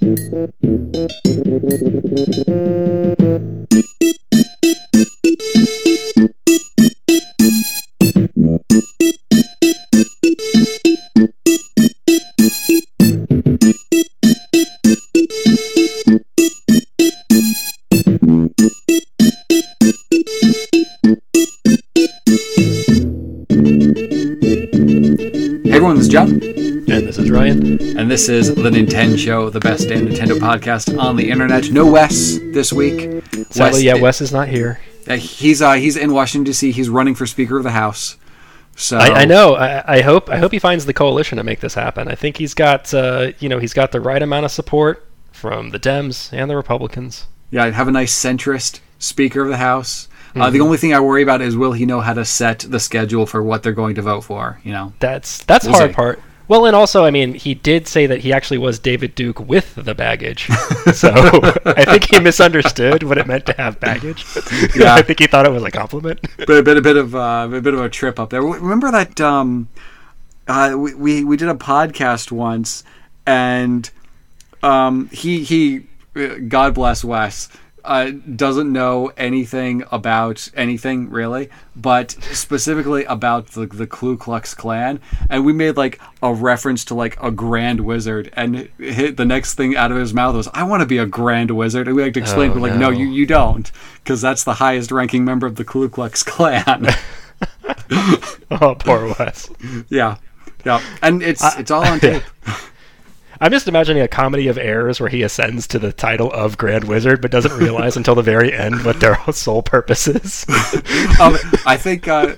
you. And this is the Nintendo Show, the best damn Nintendo podcast on the internet. No Wes this week. Sadly, yeah, Wes is not here. uh, he's uh, he's in Washington D.C. He's running for Speaker of the House. So I, I know. I, I hope. I hope he finds the coalition to make this happen. I think he's got. Uh, you know, he's got the right amount of support from the Dems and the Republicans. Yeah, i have a nice centrist Speaker of the House. Uh, Mm-hmm. the only thing I worry about is will he know how to set the schedule for what they're going to vote for? You know, That's that's We'll hard see. part. Well, and also, I mean, he did say that he actually was David Duke with the baggage. so I think he misunderstood what it meant to have baggage. Yeah. I think he thought it was a compliment. but a bit a bit of uh, a bit of a trip up there. Remember that um, uh, we, we we did a podcast once, and um, he he uh, God bless Wes. Uh, doesn't know anything about anything really, but specifically about the, the Ku Klux Klan, and we made like a reference to like a Grand Wizard, and hit the next thing out of his mouth was, "I want to be a Grand Wizard," and we had to explain, Oh, we're like, "No, no. you you don't, because that's the highest ranking member of the Ku Klux Klan." oh, poor Wes. yeah, yeah, and it's it's all on tape. I'm just imagining a comedy of errors where he ascends to the title of Grand Wizard, but doesn't realize until the very end what their sole purpose is. um, I think uh,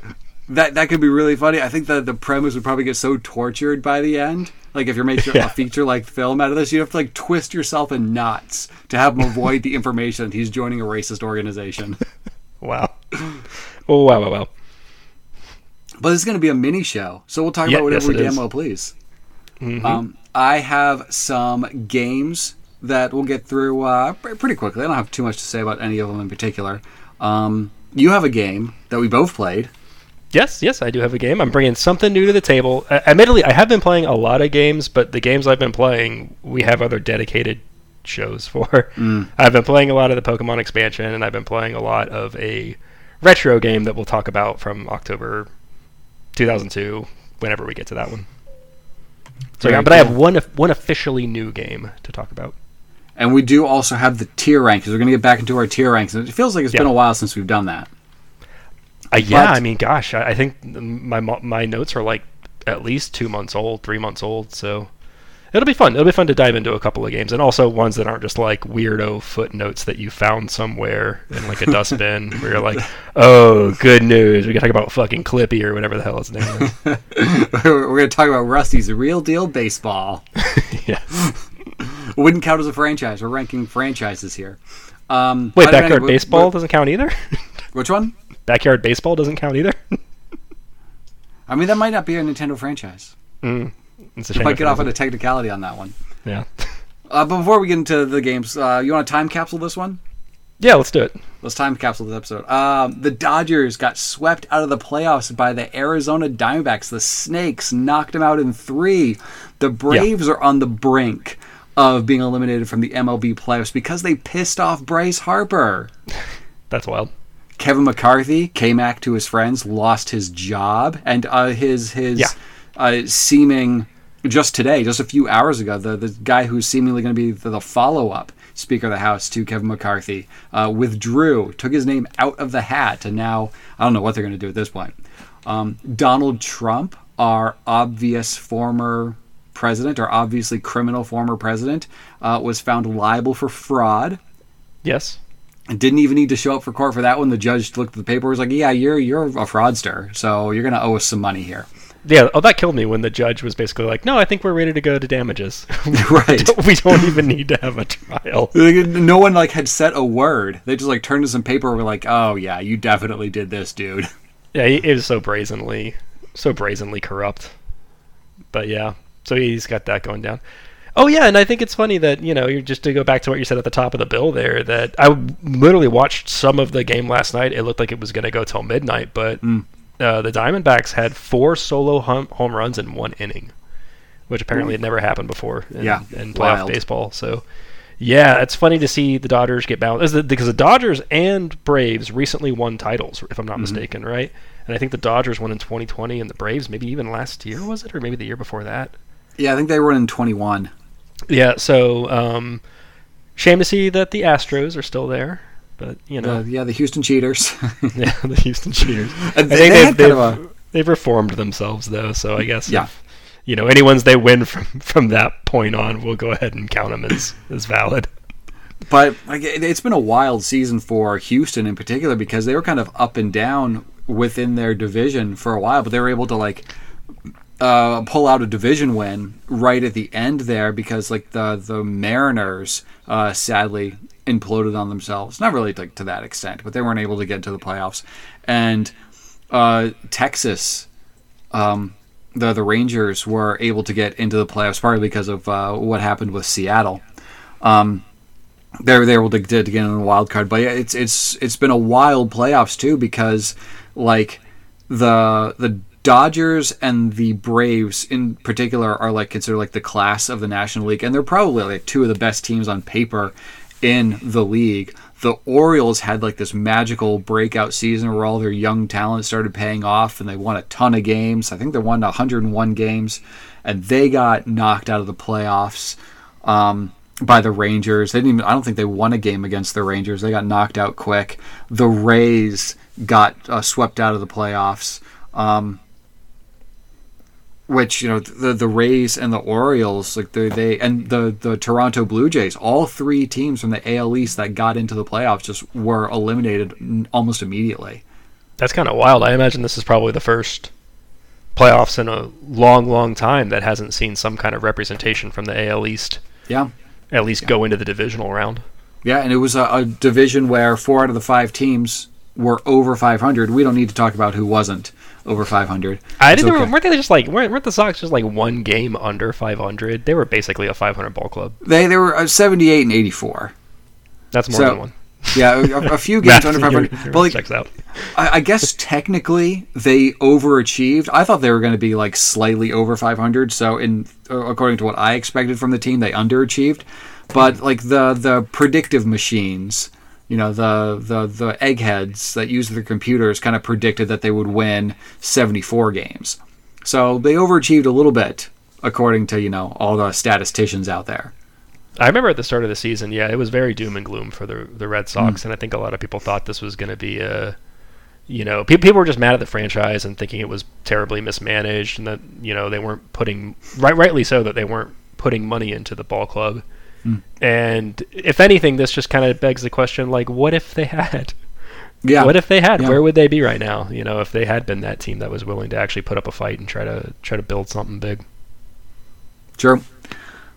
that that could be really funny. I think that the premise would probably get so tortured by the end. Like if you're making Yeah. a feature like film out of this, you have to like twist yourself in knots to have him avoid the information that he's joining a racist organization. wow. Oh, wow, wow, wow. But it's going to be a mini show, so we'll talk Yeah, about whatever yes, we damn well please. Mhm. Um, I have some games that we'll get through uh, pretty quickly. I don't have too much to say about any of them in particular. Um, you have a game that we both played. Yes, yes, I do have a game. I'm bringing something new to the table. Uh, admittedly, I have been playing a lot of games, but the games I've been playing, we have other dedicated shows for. I've been playing a lot of the Pokemon expansion, and I've been playing a lot of a retro game that we'll talk about from October 2002, whenever we get to that one. So, yeah, but I have one one officially new game to talk about. And we do also have the tier rankings. We're going to get back into our tier rankings. It feels like it's Yeah. been a while since we've done that. Uh, yeah, But- I mean, gosh, I, I think my my notes are like at least two months old, three months old. So it'll be fun. It'll be fun to dive into a couple of games, and also ones that aren't just like weirdo footnotes that you found somewhere in like a dustbin, where you're like, "Oh, good news! We can talk about fucking Clippy or whatever the hell his name is." We're going to talk about Rusty's real deal baseball. yeah. Wouldn't count as a franchise. We're ranking franchises here. Um, Wait, anyway, backyard baseball wh- doesn't count either. Which one? backyard baseball doesn't count either. I mean, that might not be a Nintendo franchise. mm. It's a. Might get off on a technicality on that one. Yeah. Uh, but before we get into the games, uh, you want to time capsule this one? Yeah, let's do it. Let's time capsule this episode. Um, the Dodgers got swept out of the playoffs by the Arizona Diamondbacks. The Snakes knocked them out in three. The Braves are on the brink of being eliminated from the MLB playoffs because they pissed off Bryce Harper. That's wild. Kevin McCarthy came back to his friends, lost his job, and uh, his his Yeah. Uh, seeming just today, just a few hours ago, the the guy who's seemingly going to be the, the follow up Speaker of the House to Kevin McCarthy uh, withdrew, took his name out of the hat, and now I don't know what they're going to do at this point. Um, Donald Trump, our obvious former president, our obviously criminal former president, uh, was found liable for fraud Yes. didn't even need to show up for court for that one. The judge looked at the paper, was like, "Yeah, you're you're a fraudster, so you're gonna owe us some money here." Yeah, oh, that killed me when the judge was basically like, "No, I think we're ready to go to damages. right. we don't even need to have a trial." No one like had said a word. They just like turned to some paper. and Were like, "Oh yeah, you definitely did this, dude." Yeah, he it was so brazenly, so brazenly corrupt. But yeah, so he's got that going down. Oh yeah, and I think it's funny that you know, you're just to go back to what you said at the top of the bill there. That I literally watched some of the game last night. It looked like it was going to go till midnight, but Mm. Uh, the Diamondbacks had four solo home, home runs in one inning. which apparently had never happened before in, Yeah, in playoff wild. baseball. So, yeah, it's funny to see the Dodgers get balanced because the Dodgers and Braves recently won titles, if I'm Mm-hmm. not mistaken, right? And I think the Dodgers won in 2020, and the Braves maybe even last year was it, or maybe the year before that. Yeah, I think they won in 21. Yeah, so um, shame to see that the Astros are still there, but you know, The, yeah, the Houston Cheaters. yeah, the Houston Cheaters. I think they they've, they've, a- they've reformed themselves though, so I guess Yeah. if, you know any ones they win from from that point on, we'll go ahead and count them as as valid. But like, it- it's been a wild season for Houston in particular because they were kind of up and down within their division for a while, but they were able to like uh, pull out a division win right at the end there because like the the Mariners uh, sadly imploded on themselves. Not really like to that extent, but they weren't able to get to the playoffs. And uh, Texas, um, the the Rangers were able to get into the playoffs partly because of uh, what happened with Seattle. Um, they were able to, to get in the wild card, but it's it's it's been a wild playoffs too because like the the Dodgers and the Braves in particular are like considered like the class of the National League, and they're probably like two of the best teams on paper in the league. The Orioles had like this magical breakout season where all their young talent started paying off, and they won a ton of games. I think they won 101 games, and they got knocked out of the playoffs. Um, by the Rangers. They didn't even, I don't think they won a game against the Rangers. They got knocked out quick. The Rays got uh, swept out of the playoffs. Um, which you know the the Rays and the Orioles like they they and the the Toronto Blue Jays all three teams from the AL East that got into the playoffs just were eliminated almost immediately. That's kind of wild. I imagine this is probably the first playoffs in a long, long time that hasn't seen some kind of representation from the AL East Yeah. at least go into the divisional round. Yeah, and it was a, a division where four out of the five teams were over 500. We don't need to talk about who wasn't over 500. I didn't. okay. Weren't they just like weren't, weren't the Sox just like one game under 500? They were basically a 500 ball club. They they were uh, 78 and 84. That's more So, than one. Yeah, a, a few games under 500. your But like, checks out. I, I guess technically they overachieved. I thought they were going to be like slightly over 500. So in uh, according to what I expected from the team, they underachieved. But like the the predictive machines, you know, the the the eggheads that use their computers kind of predicted that they would win 74 games. So they overachieved a little bit according to, you know, all the statisticians out there. I remember at the start of the season, yeah, it was very doom and gloom for the the Red Hmm. Sox, and I think a lot of people thought this was going to be a, you know, pe- people were just mad at the franchise and thinking it was terribly mismanaged, and that you know they weren't putting right, rightly so that they weren't putting money into the ball club. Hmm. And if anything, this just kind of begs the question: like, what if they had? Yeah. What if they had? Yeah. Where would they be right now? You know, if they had been that team that was willing to actually put up a fight and try to try to build something big. True.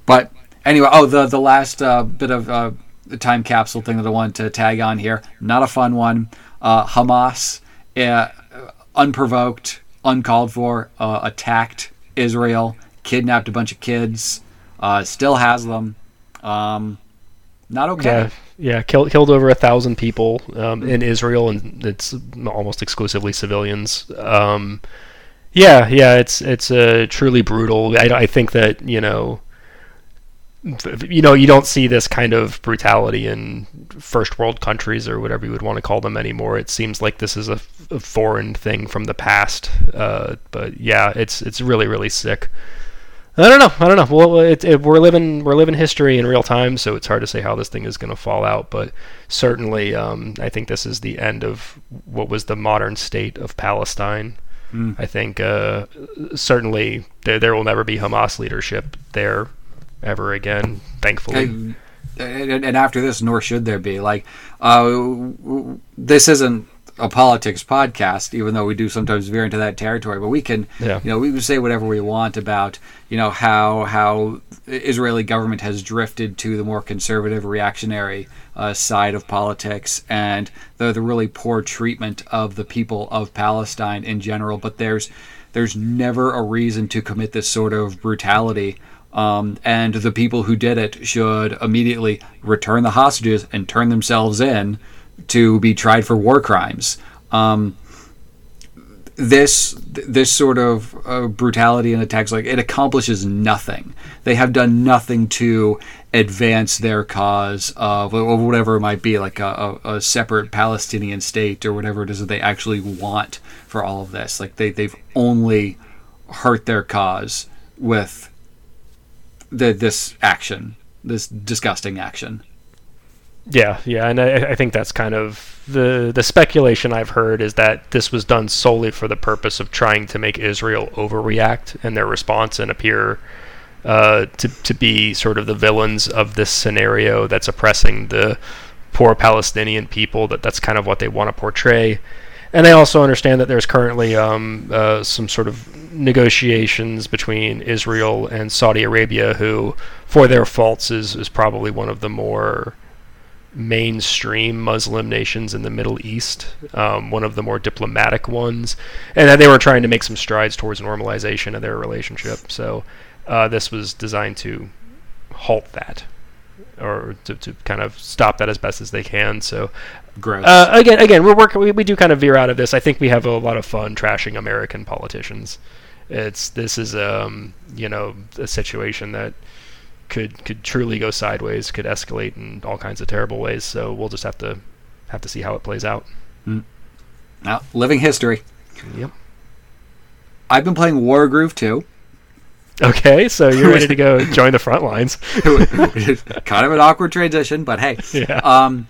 But anyway, oh, the the last uh, bit of uh, the time capsule thing that I wanted to tag on here. Not a fun one. Uh, Hamas, uh, unprovoked, uncalled for, uh, attacked Israel, kidnapped a bunch of kids, uh, still has them. Um, not okay. Yeah, yeah, killed killed over a thousand people um, in Israel, and it's almost exclusively civilians. Um, yeah, yeah, it's it's uh, truly brutal. I, I think that you know, you know, you don't see this kind of brutality in first world countries or whatever you would want to call them anymore. It seems like this is a foreign thing from the past. Uh, but yeah, it's it's really really sick. I don't know. I don't know. Well, it, it, we're living we're living history in real time, so it's hard to say how this thing is going to fall out. But certainly, um, I think this is the end of what was the modern state of Palestine. Mm. I think uh, certainly there, there will never be Hamas leadership there ever again. Thankfully, and, and, and after this, nor should there be. Like, uh, this isn't a politics podcast, even though we do sometimes veer into that territory. But we can, Yeah. you know, we can say whatever we want about, you know, how how Israeli government has drifted to the more conservative, reactionary uh, side of politics, and the the really poor treatment of the people of Palestine in general. But there's there's never a reason to commit this sort of brutality. Um, and the people who did it should immediately return the hostages and turn themselves in to be tried for war crimes. Um, this this sort of uh, brutality and attacks like it accomplishes nothing. They have done nothing to advance their cause of, of whatever it might be, like a, a, a, separate Palestinian state or whatever it is that they actually want for all of this. Like they they've only hurt their cause with the this action, this disgusting action. Yeah, yeah, and I, I, think that's kind of the the speculation I've heard is that this was done solely for the purpose of trying to make Israel overreact in their response and appear uh, to to be sort of the villains of this scenario that's oppressing the poor Palestinian people. That that's kind of what they want to portray. And I also understand that there's currently um, uh, some sort of negotiations between Israel and Saudi Arabia, who, for their faults, is, is probably one of the more mainstream Muslim nations in the Middle East, um, one of the more diplomatic ones, and that they were trying to make some strides towards normalization of their relationship. So uh, this was designed to halt that, or to, to kind of stop that as best as they can. So Gross. Uh, again, again, we're working. We, we do kind of veer out of this. I think we have a lot of fun trashing American politicians. It's this is um you know a situation that could could truly go sideways, could escalate in all kinds of terrible ways. So we'll just have to have to see how it plays out. Mm. Now, living history. Yep. I've been playing Wargroove 2. Okay, so you're ready to go join the front lines. kind of an awkward transition, but hey. Yeah. Um,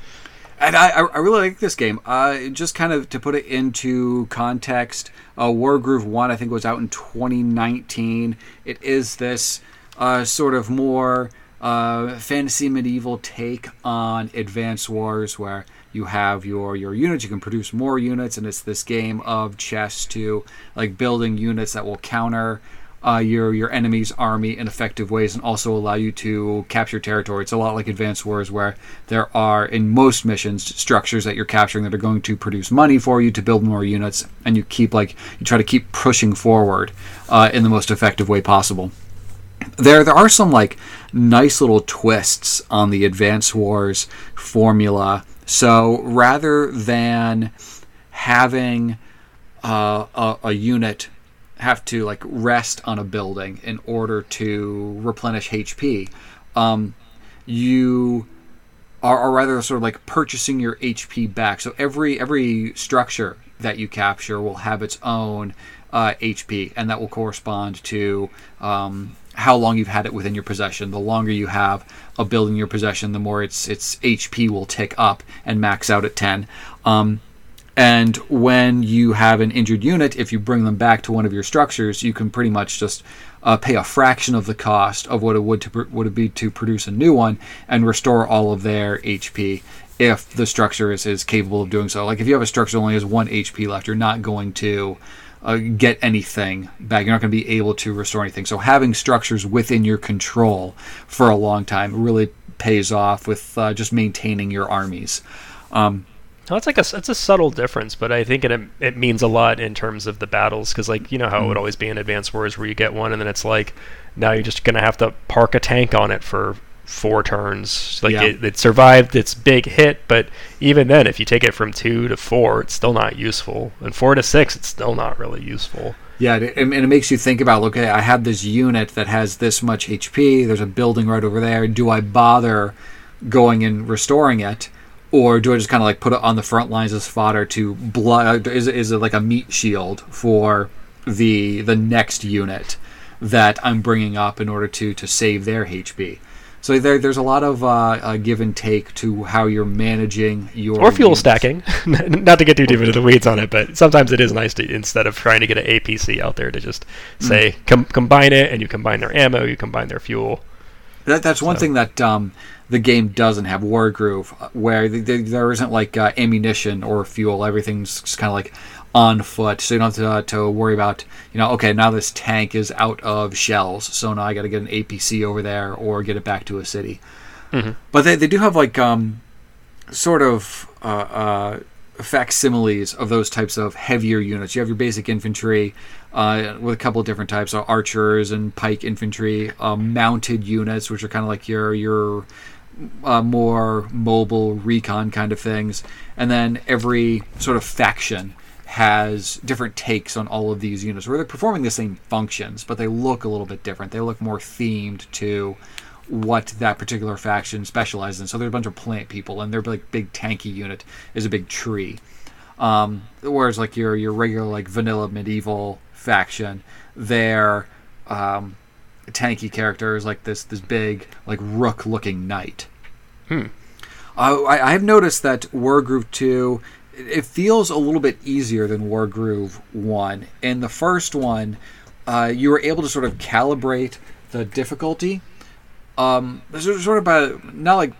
and I, I really like this game. Uh, just kind of to put it into context, uh, Wargroove 1, I think, was out in 2019. It is this uh, sort of more uh, fantasy medieval take on Advance Wars, where you have your, your units, you can produce more units, and it's this game of chess to like building units that will counter uh, your your enemy's army in effective ways and also allow you to capture territory. It's a lot like Advanced Wars, where there are in most missions structures that you're capturing that are going to produce money for you to build more units, and you keep like you try to keep pushing forward uh, in the most effective way possible. There there are some like nice little twists on the Advanced Wars formula. So rather than having uh, a, a unit have to like rest on a building in order to replenish HP. Um, you are, are rather sort of like purchasing your HP back. So every every structure that you capture will have its own uh, HP, and that will correspond to um, how long you've had it within your possession. The longer you have a building in your possession, the more its its HP will tick up and max out at ten. Um, and when you have an injured unit, if you bring them back to one of your structures, you can pretty much just uh, pay a fraction of the cost of what it would to would it be to produce a new one and restore all of their HP if the structure is, is capable of doing so. Like if you have a structure that only has one HP left, you're not going to uh, get anything back. You're not going to be able to restore anything. So having structures within your control for a long time really pays off with uh, just maintaining your armies. Um, no, it's like a it's a subtle difference, but I think it it means a lot in terms of the battles because like you know how it would mm. always be in Advanced Wars where you get one and then it's like now you're just gonna have to park a tank on it for four turns. Like yeah. it, it survived its big hit, but even then, if you take it from two to four, it's still not useful, and four to six, it's still not really useful. Yeah, and it makes you think about okay, I have this unit that has this much HP. There's a building right over there. Do I bother going and restoring it? or do I just kind of like put it on the front lines as fodder to blood? Is it, is it like a meat shield for the the next unit that I'm bringing up in order to to save their HP? So there, there's a lot of uh, uh, give and take to how you're managing your or fuel stacking. Not to get too deep into the weeds on it, but sometimes it is nice to instead of trying to get an APC out there to just mm. say mm. com- combine it, and you combine their ammo, you combine their fuel. That, that's one thing that um, the game doesn't have Wargroove, uh, where there isn't like uh, ammunition or fuel. Everything's just kind of like on foot, so you don't have to, uh, to worry about you know. Okay, now this tank is out of shells, so now I got to get an APC over there or get it back to a city. Mm-hmm. But they, they do have like um, sort of uh, uh, facsimiles of those types of heavier units. You have your basic infantry uh, with a couple of different types of archers and pike infantry, uh, mounted units, which are kind of like your your uh, more mobile recon kind of things, and then every sort of faction has different takes on all of these units where they're performing the same functions, but they look a little bit different. They look more themed to what that particular faction specializes in. So there's a bunch of plant people, and their like big tanky unit is a big tree. Um, whereas like your your regular like vanilla medieval faction, their um, tanky character is like this this big like rook looking knight. Hmm. Uh, I, I have noticed that War Wargroove two it feels a little bit easier than Wargroove 1. In the first one, uh, you were able to sort of calibrate the difficulty. Um, sort of by not like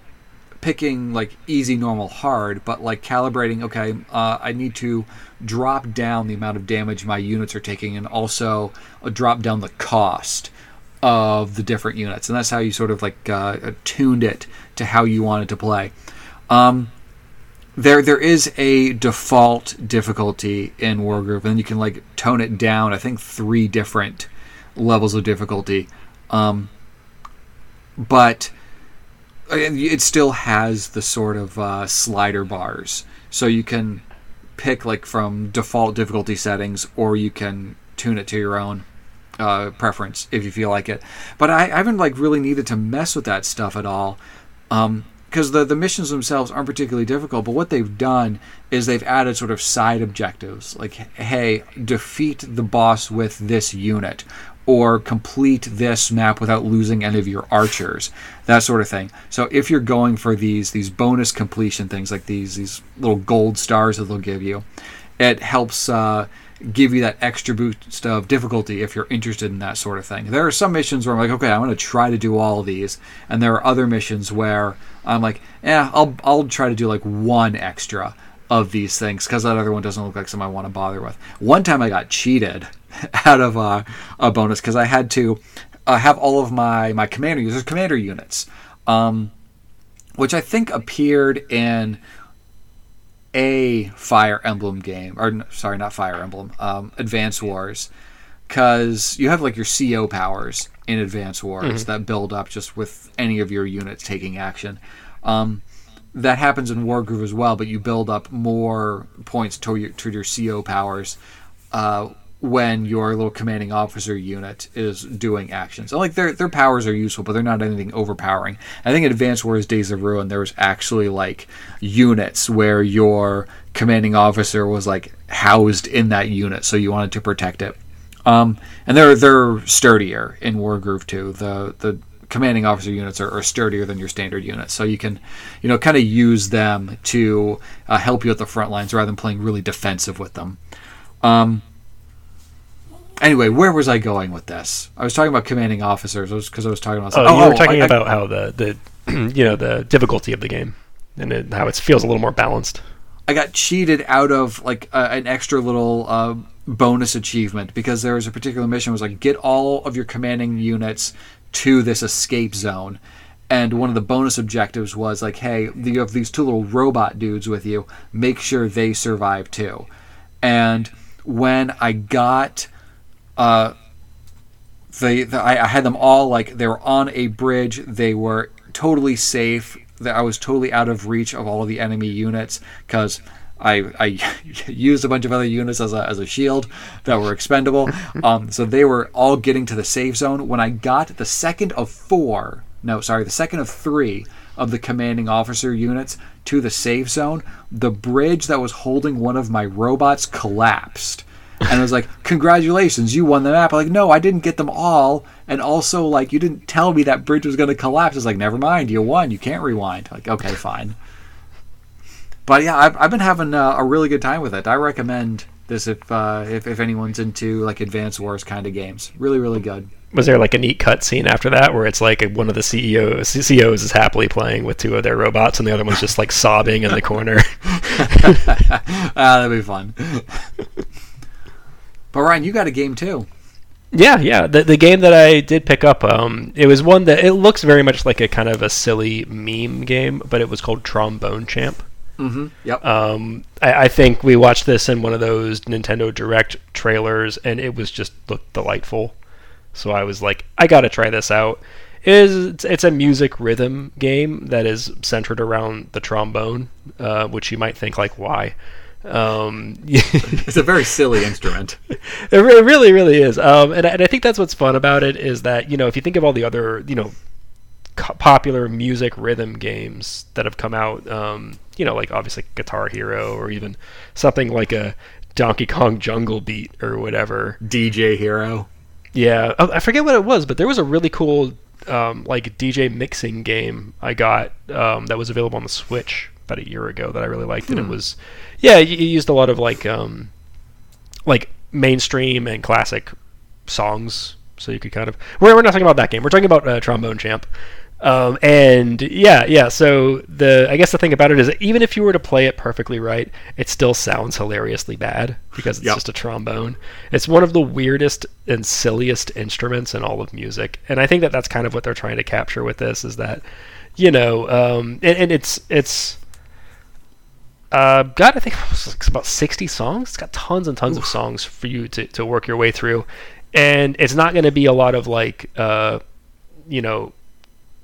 picking like easy, normal, hard, but like calibrating. Okay, uh, I need to drop down the amount of damage my units are taking, and also uh, drop down the cost of the different units, and that's how you sort of like uh, tuned it to how you wanted to play. Um, there there is a default difficulty in Wargroove, and you can like tone it down. I think three different levels of difficulty, um, but it still has the sort of uh, slider bars, so you can pick like from default difficulty settings, or you can tune it to your own uh, preference if you feel like it. But I, I, haven't like really needed to mess with that stuff at all. Um, because the, the missions themselves aren't particularly difficult, but what they've done is they've added sort of side objectives like, hey, defeat the boss with this unit, or complete this map without losing any of your archers, that sort of thing. So if you're going for these these bonus completion things like these these little gold stars that they'll give you, it helps uh, give you that extra boost of difficulty if you're interested in that sort of thing. There are some missions where I'm like, okay, I'm going to try to do all of these, and there are other missions where I'm like, yeah, I'll I'll try to do like one extra of these things because that other one doesn't look like something I want to bother with. One time I got cheated out of uh, a bonus because I had to uh, have all of my my commander users commander units, um, which I think appeared in a Fire Emblem game, or sorry, not Fire Emblem, um, Advance Wars, because you have like your CO powers in Advance Wars mm-hmm. that build up just with any of your units taking action. Um, that happens in War Wargroove as well, but you build up more points to your, to your CO powers uh, when your little commanding officer unit is doing actions. So like their their powers are useful, but they're not anything overpowering. I think in Advanced Wars Days of Ruin there was actually like units where your commanding officer was like housed in that unit, so you wanted to protect it. Um, and they're they're sturdier in Wargroove too. The the commanding officer units are, are, sturdier than your standard units, so you can, you know, kind of use them to uh, help you at the front lines rather than playing really defensive with them. Um, anyway, where was I going with this? I was talking about commanding officers because I was talking about. Oh, oh you were oh, talking I, about I, how the the you know the difficulty of the game and it, how it feels a little more balanced. I got cheated out of like uh, an extra little uh, bonus achievement because there was a particular mission was like get all of your commanding units to this escape zone. And one of the bonus objectives was like, hey, you have these two little robot dudes with you. Make sure they survive too. And when I got uh, they, the, I, I, had them all like they were on a bridge. They were totally safe. That I was totally out of reach of all of the enemy units because I, I used a bunch of other units as a, as a shield that were expendable. Um, so they were all getting to the safe zone. When I got the second of four, no, sorry, the second of three of the commanding officer units to the safe zone, the bridge that was holding one of my robots collapsed and I was like, "Congratulations, you won the map." I'm like, "No, I didn't get them all." And also, like, you didn't tell me that bridge was going to collapse. It's like, never mind, you won. You can't rewind. Like, okay, fine. But yeah, I've, I've been having uh, a really good time with it. I recommend this if, uh, if if anyone's into like Advanced Wars kind of games. Really, really good. Was there like a neat cutscene after that where it's like one of the CEOs CEOs is happily playing with two of their robots and the other one's just like sobbing in the corner? ah, that'd be fun. But Ryan, you got a game too. Yeah, yeah. The the game that I did pick up, um, it was one that it looks very much like a kind of a silly meme game, but it was called Trombone Champ. Mm-hmm. Yep. Um, I, I, think we watched this in one of those Nintendo Direct trailers, and it was just looked delightful. So I was like, I got to try this out. It is it's, it's, a music rhythm game that is centered around the trombone, uh, which you might think like why, Um, It's a very silly instrument. it re- really, really is. Um, and, I- and I think that's what's fun about it is that you know if you think of all the other you know popular music rhythm games that have come out, um, you know, like obviously Guitar Hero or even something like a Donkey Kong Jungle Beat or whatever. DJ Hero. Yeah, I I forget what it was, but there was a really cool um, like DJ mixing game I got um, that was available on the Switch about a year ago that I really liked, and it was yeah, you, you used a lot of like um, like mainstream and classic songs, so you could kind of we're, we're not talking about that game. We're talking about uh, Trombone Champ. Um, and yeah, yeah. So the I guess the thing about it is that even if you were to play it perfectly right, it still sounds hilariously bad because it's Yep. just a trombone. It's one of the weirdest and silliest instruments in all of music, and I think that that's kind of what they're trying to capture with this is that, you know, um, and, and it's it's. Uh, got I think it's about sixty songs. It's got tons and tons of songs for you to, to work your way through, and it's not going to be a lot of like, uh, you know,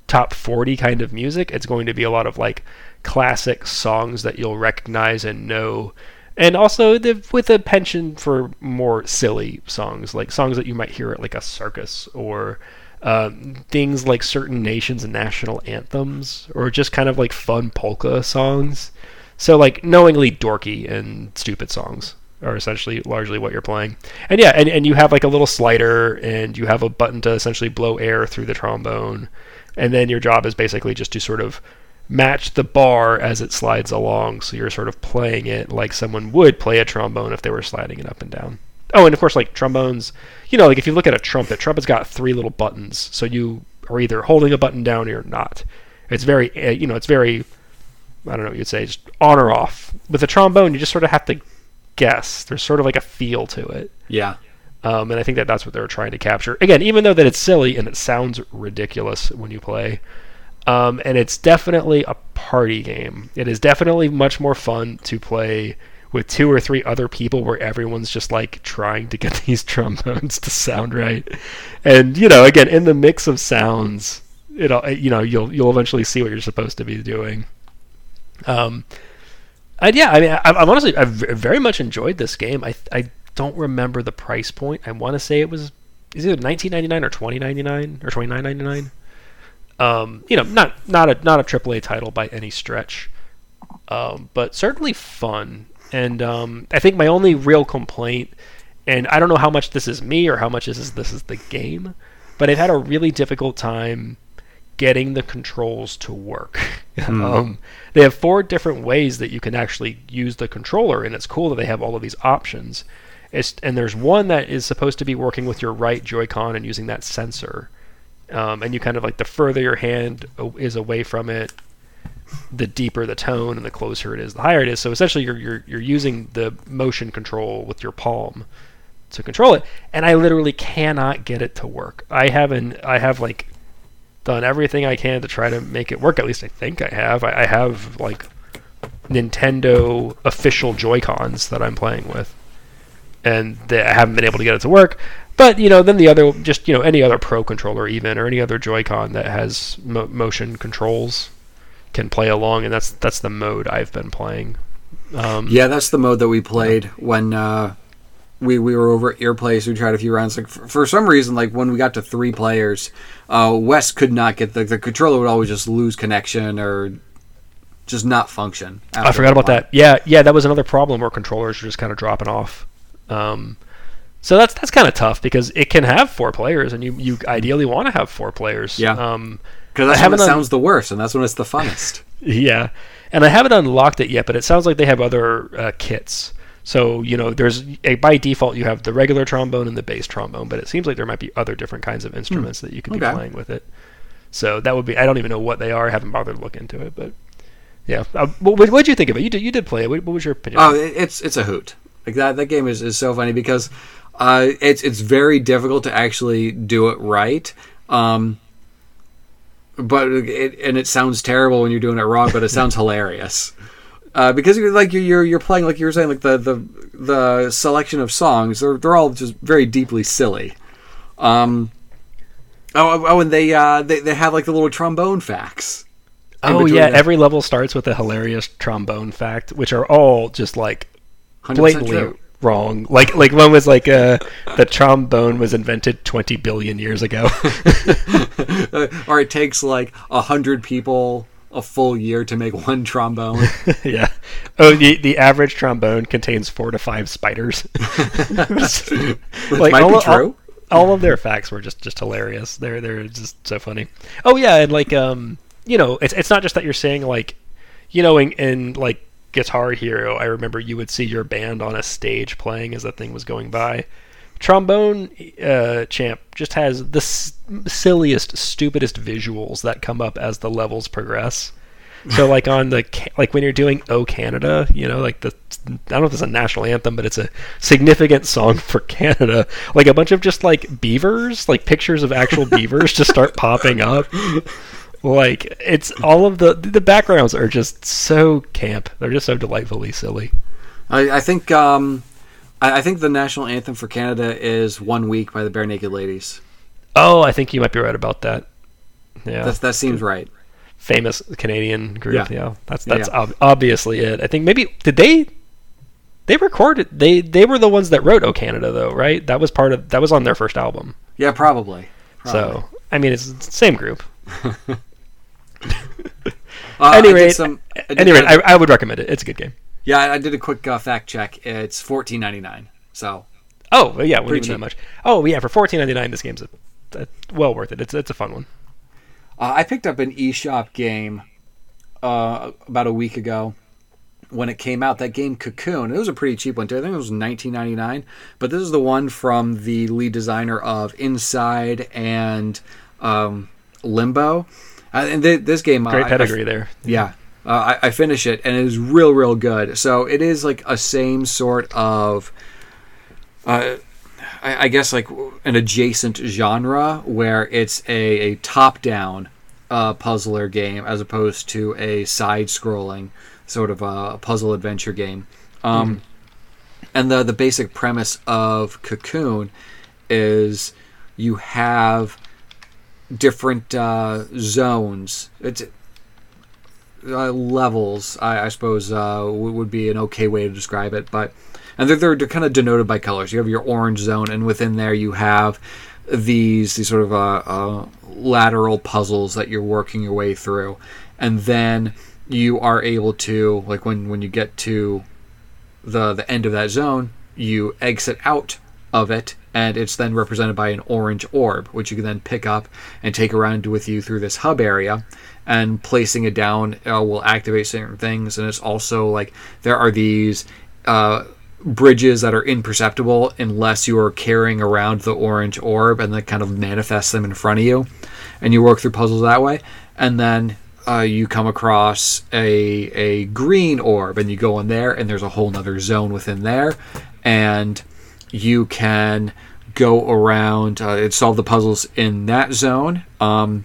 top 40 kind of music. It's going to be a lot of like classic songs that you'll recognize and know. And also the, with a penchant for more silly songs, like songs that you might hear at like a circus or um, things like certain nations and national anthems or just kind of like fun polka songs. So like knowingly dorky and stupid songs are essentially largely what you're playing. And yeah, and, and you have like a little slider and you have a button to essentially blow air through the trombone. And then your job is basically just to sort of match the bar as it slides along. So you're sort of playing it like someone would play a trombone if they were sliding it up and down. Oh, and of course, like trombones, you know, like if you look at a trumpet, trumpet's got three little buttons. So you are either holding a button down or you're not. It's very, uh, you know, it's very, I don't know what you'd say, just on or off. With a trombone, you just sort of have to guess. There's sort of like a feel to it. Yeah. Um, and I think that that's what they're trying to capture. Again, even though that it's silly and it sounds ridiculous when you play, um, and it's definitely a party game. It is definitely much more fun to play with two or three other people where everyone's just like trying to get these trombones to sound right. And you know, again, in the mix of sounds, it'll you know you'll you'll eventually see what you're supposed to be doing. Um, and yeah, I mean, I, I've honestly I've very much enjoyed this game. I I don't remember the price point. I want to say it was is it 19.99 or 20.99 or 29.99. Um, you know, not not a not a AAA title by any stretch, um, but certainly fun. And um, I think my only real complaint, and I don't know how much this is me or how much this is this is the game, but I've had a really difficult time getting the controls to work. um, they have four different ways that you can actually use the controller, and it's cool that they have all of these options. It's, and there's one that is supposed to be working with your right Joy-Con and using that sensor. Um, and you kind of like the further your hand is away from it, the deeper the tone, and the closer it is, the higher it is. So essentially, you're you're you're using the motion control with your palm to control it, and I literally cannot get it to work. I haven't. I have like done everything I can to try to make it work. At least I think I have. I, I have like Nintendo official Joy Cons that I'm playing with, and they, I haven't been able to get it to work. But you know, then the other, just you know, any other Pro controller, even or any other Joy-Con that has mo- motion controls, can play along, and that's that's the mode I've been playing. Um, Yeah, that's the mode that we played when uh, we we were over at your place. We tried a few rounds. Like for, for some reason, like when we got to three players, uh, Wes could not get the the controller would always just lose connection or just not function. I forgot about that. Yeah, yeah, that was another problem where controllers are just kind of dropping off. Um, so that's that's kind of tough because it can have four players, and you you ideally want to have four players. Yeah. Um, Because that's I when it haven't un- sounds the worst, and that's when it's the funnest. Yeah, and I haven't unlocked it yet, but it sounds like they have other uh, kits. So you know, there's a, by default you have the regular trombone and the bass trombone, but it seems like there might be other different kinds of instruments that you could be playing with it. So that would be I don't even know what they are. I haven't bothered to look into it, but yeah. Uh, what what did you think of it? You did you did play it. What, what was your opinion? Oh, it's it's a hoot. Like that that game is, is so funny because uh, it's it's very difficult to actually do it right. Um, but it and it sounds terrible when you're doing it wrong, but it sounds hilarious. Uh, because you're like you're, you're you're playing like you were saying like the the the selection of songs they're they're all just very deeply silly. Um, oh oh and they uh they they have like the little trombone facts. Oh yeah, them. every level starts with a hilarious trombone fact, which are all just like 100% blatantly true. wrong. Like like one was like uh, the trombone was invented 20 billion years ago. or it takes like a hundred people a full year to make one trombone. yeah. Oh, the the average trombone contains four to five spiders. Like, might all be of- all- true. all of their facts were just just hilarious. They're they're just so funny. Oh yeah, and like um, you know, it's it's not just that you're saying like, you know, in, in like Guitar Hero, I remember you would see your band on a stage playing as that thing was going by. Trombone uh, champ just has the s- silliest, stupidest visuals that come up as the levels progress. So like on the like when you're doing "Oh Canada," you know, like the I don't know if it's a national anthem, but it's a significant song for Canada. Like a bunch of just like beavers, like pictures of actual beavers, just start popping up. Like it's all of the the backgrounds are just so camp. They're just so delightfully silly. I, I think um, I, I think the national anthem for Canada is "One Week" by the Barenaked Ladies. Oh, I think you might be right about that. Yeah, That that seems right. famous Canadian group. Yeah. Yeah, that's that's yeah. ob- obviously it. I think maybe did they they recorded they they were the ones that wrote "Oh Canada" though, right? That was part of that was on their first album. Yeah, probably. probably. So I mean, it's the same group. Uh, Anyway, some- I did anyway, I, I would recommend it. It's a good game. Yeah, I did a quick uh, fact check. It's fourteen ninety nine. So Oh yeah, even that much. Oh yeah, for fourteen ninety nine, this game's a, a, well worth it. It's it's a fun one. Uh, I picked up an eShop game uh, about a week ago when it came out. That game Cocoon. It was a pretty cheap one too. I think it was 19.99. But this is the one from the lead designer of Inside and um, Limbo. Uh, and th- this game, uh, Great I- I- pedigree there. yeah. Uh, I, I finish it and it is real, real good. So it is like a same sort of, uh, I, I guess like an adjacent genre where it's a, a top-down uh, puzzler game as opposed to a side-scrolling sort of a puzzle adventure game. Um, And the the basic premise of Cocoon is you have different uh, zones. It's uh, levels, I, I suppose, uh, would be an okay way to describe it. But and they're, they're, they're kind of denoted by colors. You have your orange zone, and within there you have these these sort of uh, uh, lateral puzzles that you're working your way through, and then you are able to like when when you get to the the end of that zone, you exit out of it, and it's then represented by an orange orb, which you can then pick up and take around with you through this hub area. And placing it down uh, will activate certain things, and it's also like there are these uh, bridges that are imperceptible unless you are carrying around the orange orb, and then kind of manifests them in front of you, and you work through puzzles that way. And then uh, you come across a a green orb and you go in there and there's a whole nother zone within there and you can go around uh, and solve the puzzles in that zone. Um,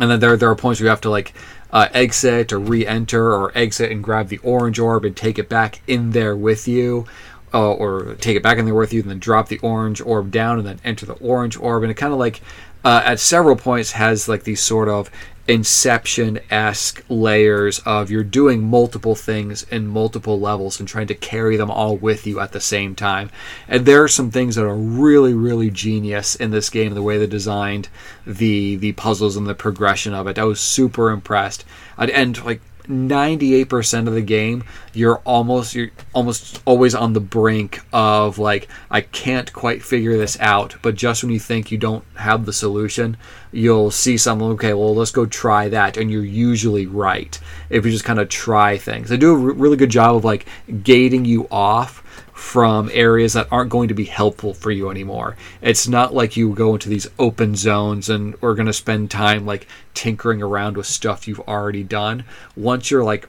and then there, there are points where you have to like uh, exit or re-enter or exit and grab the orange orb and take it back in there with you uh, or take it back in there with you and then drop the orange orb down and then enter the orange orb. And it kind of like uh, at several points has like these sort of inception-esque layers of you're doing multiple things in multiple levels and trying to carry them all with you at the same time. And there are some things that are really really genius in this game the way they designed the the puzzles and the progression of it. I was super impressed. I'd, and like 98% of the game you're almost you're almost always on the brink of like I can't quite figure this out but just when you think you don't have the solution you'll see something okay well let's go try that and you're usually right if you just kind of try things. They do a really good job of like gating you off from areas that aren't going to be helpful for you anymore. It's not like you go into these open zones and we're going to spend time like tinkering around with stuff you've already done. Once you're like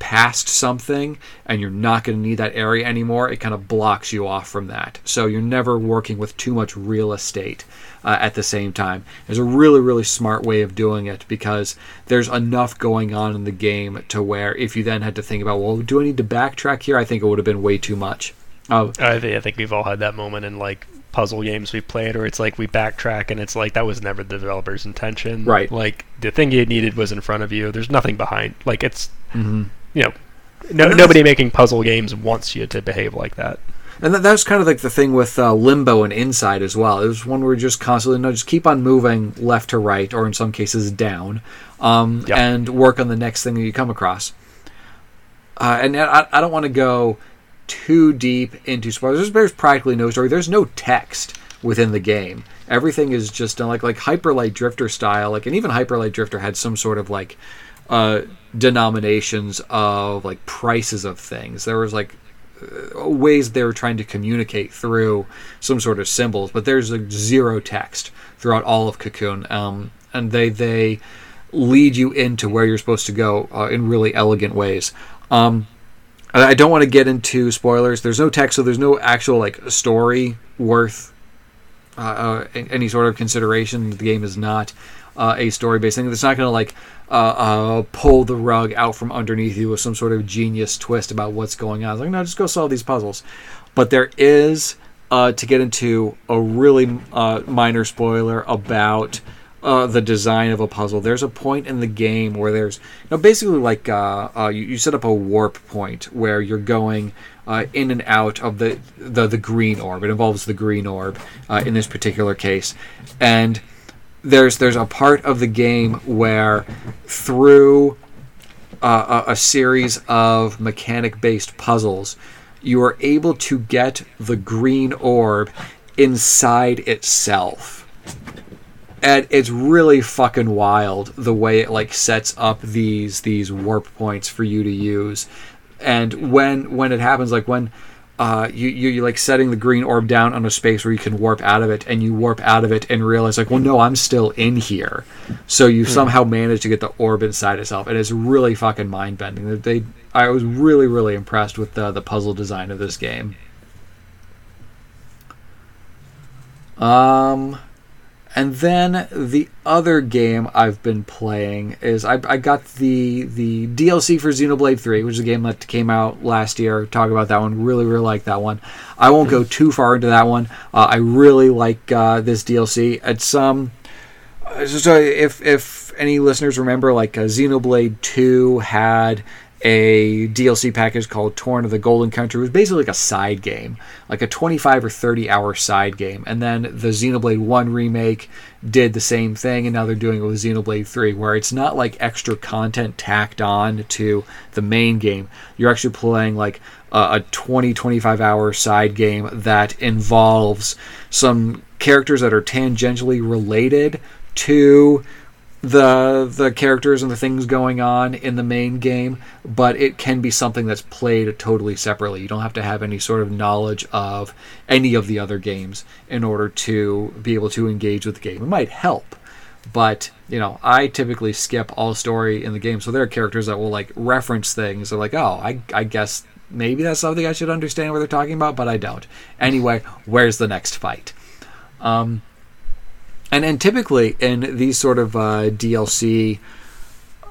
past something and you're not going to need that area anymore, it kind of blocks you off from that. So you're never working with too much real estate uh, at the same time. There's a really, really smart way of doing it because there's enough going on in the game to where if you then had to think about, well, do I need to backtrack here? I think it would have been way too much. Uh, I think, I think we've all had that moment in like puzzle games we've played where it's like we backtrack and it's like that was never the developer's intention. Right. Like the thing you needed was in front of you. There's nothing behind. Like it's mhm. you know No, nobody making puzzle games wants you to behave like that. And that, that's kind of like the thing with uh, Limbo and Inside as well. It was one where just constantly, no, just keep on moving left to right, or in some cases down, um, Yep. and work on the next thing that you come across. Uh, and I, I don't want to go too deep into spoilers. There's, practically no story. There's no text within the game. Everything is just done like like Hyper Light Drifter style. Like, and even Hyper Light Drifter had some sort of like uh, denominations of like prices of things. There was like uh, ways they were trying to communicate through some sort of symbols, but there's like zero text throughout all of Cocoon, um, and they they lead you into where you're supposed to go uh, in really elegant ways. Um, I don't want to get into spoilers. There's no text, so there's no actual like story worth uh, uh, any sort of consideration. The game is not uh, a story-based thing. It's not going to like uh, uh, pull the rug out from underneath you with some sort of genius twist about what's going on. It's like, no, just go solve these puzzles. But there is uh, to get into a really minor spoiler about uh, the design of a puzzle. There's a point in the game where there's you know, basically like uh, uh, you, you set up a warp point where you're going uh, in and out of the, the the green orb. It involves the green orb uh, in this particular case, and there's there's a part of the game where through uh, a, a series of mechanic based puzzles, you are able to get the green orb inside itself. And it's really fucking wild the way it like sets up these these warp points for you to use. And when when it happens, like when uh, you, you you like setting the green orb down on a space where you can warp out of it, and you warp out of it and realize like, well, no, I'm still in here. So you somehow manage to get the orb inside itself, and it's really fucking mind bending. They, I was really really impressed with the the puzzle design of this game. Um, and then the other game I've been playing is I, I got the the DLC for Xenoblade 3, which is a game that came out last year. Talk about that one. Really, really like that one. I won't go too far into that one. Uh, I really like uh, this DLC. It's um, so if if any listeners remember, like uh, Xenoblade 2 had a DLC package called Torna the Golden Country. Was basically like a side game, like a 25 or 30 hour side game. And then the Xenoblade 1 remake did the same thing, and now they're doing it with Xenoblade 3, where it's not like extra content tacked on to the main game. You're actually playing like a, a 20, 25 hour side game that involves some characters that are tangentially related to the the characters and the things going on in the main game, but it can be something that's played totally separately. You don't have to have any sort of knowledge of any of the other games in order to be able to engage with the game. It might help, but you know, I typically skip all story in the game, so there are characters that will like reference things. They're like, oh, I I guess maybe that's something I should understand what they're talking about, but I don't. Anyway, where's the next fight? Um, and and typically in these sort of uh, DLC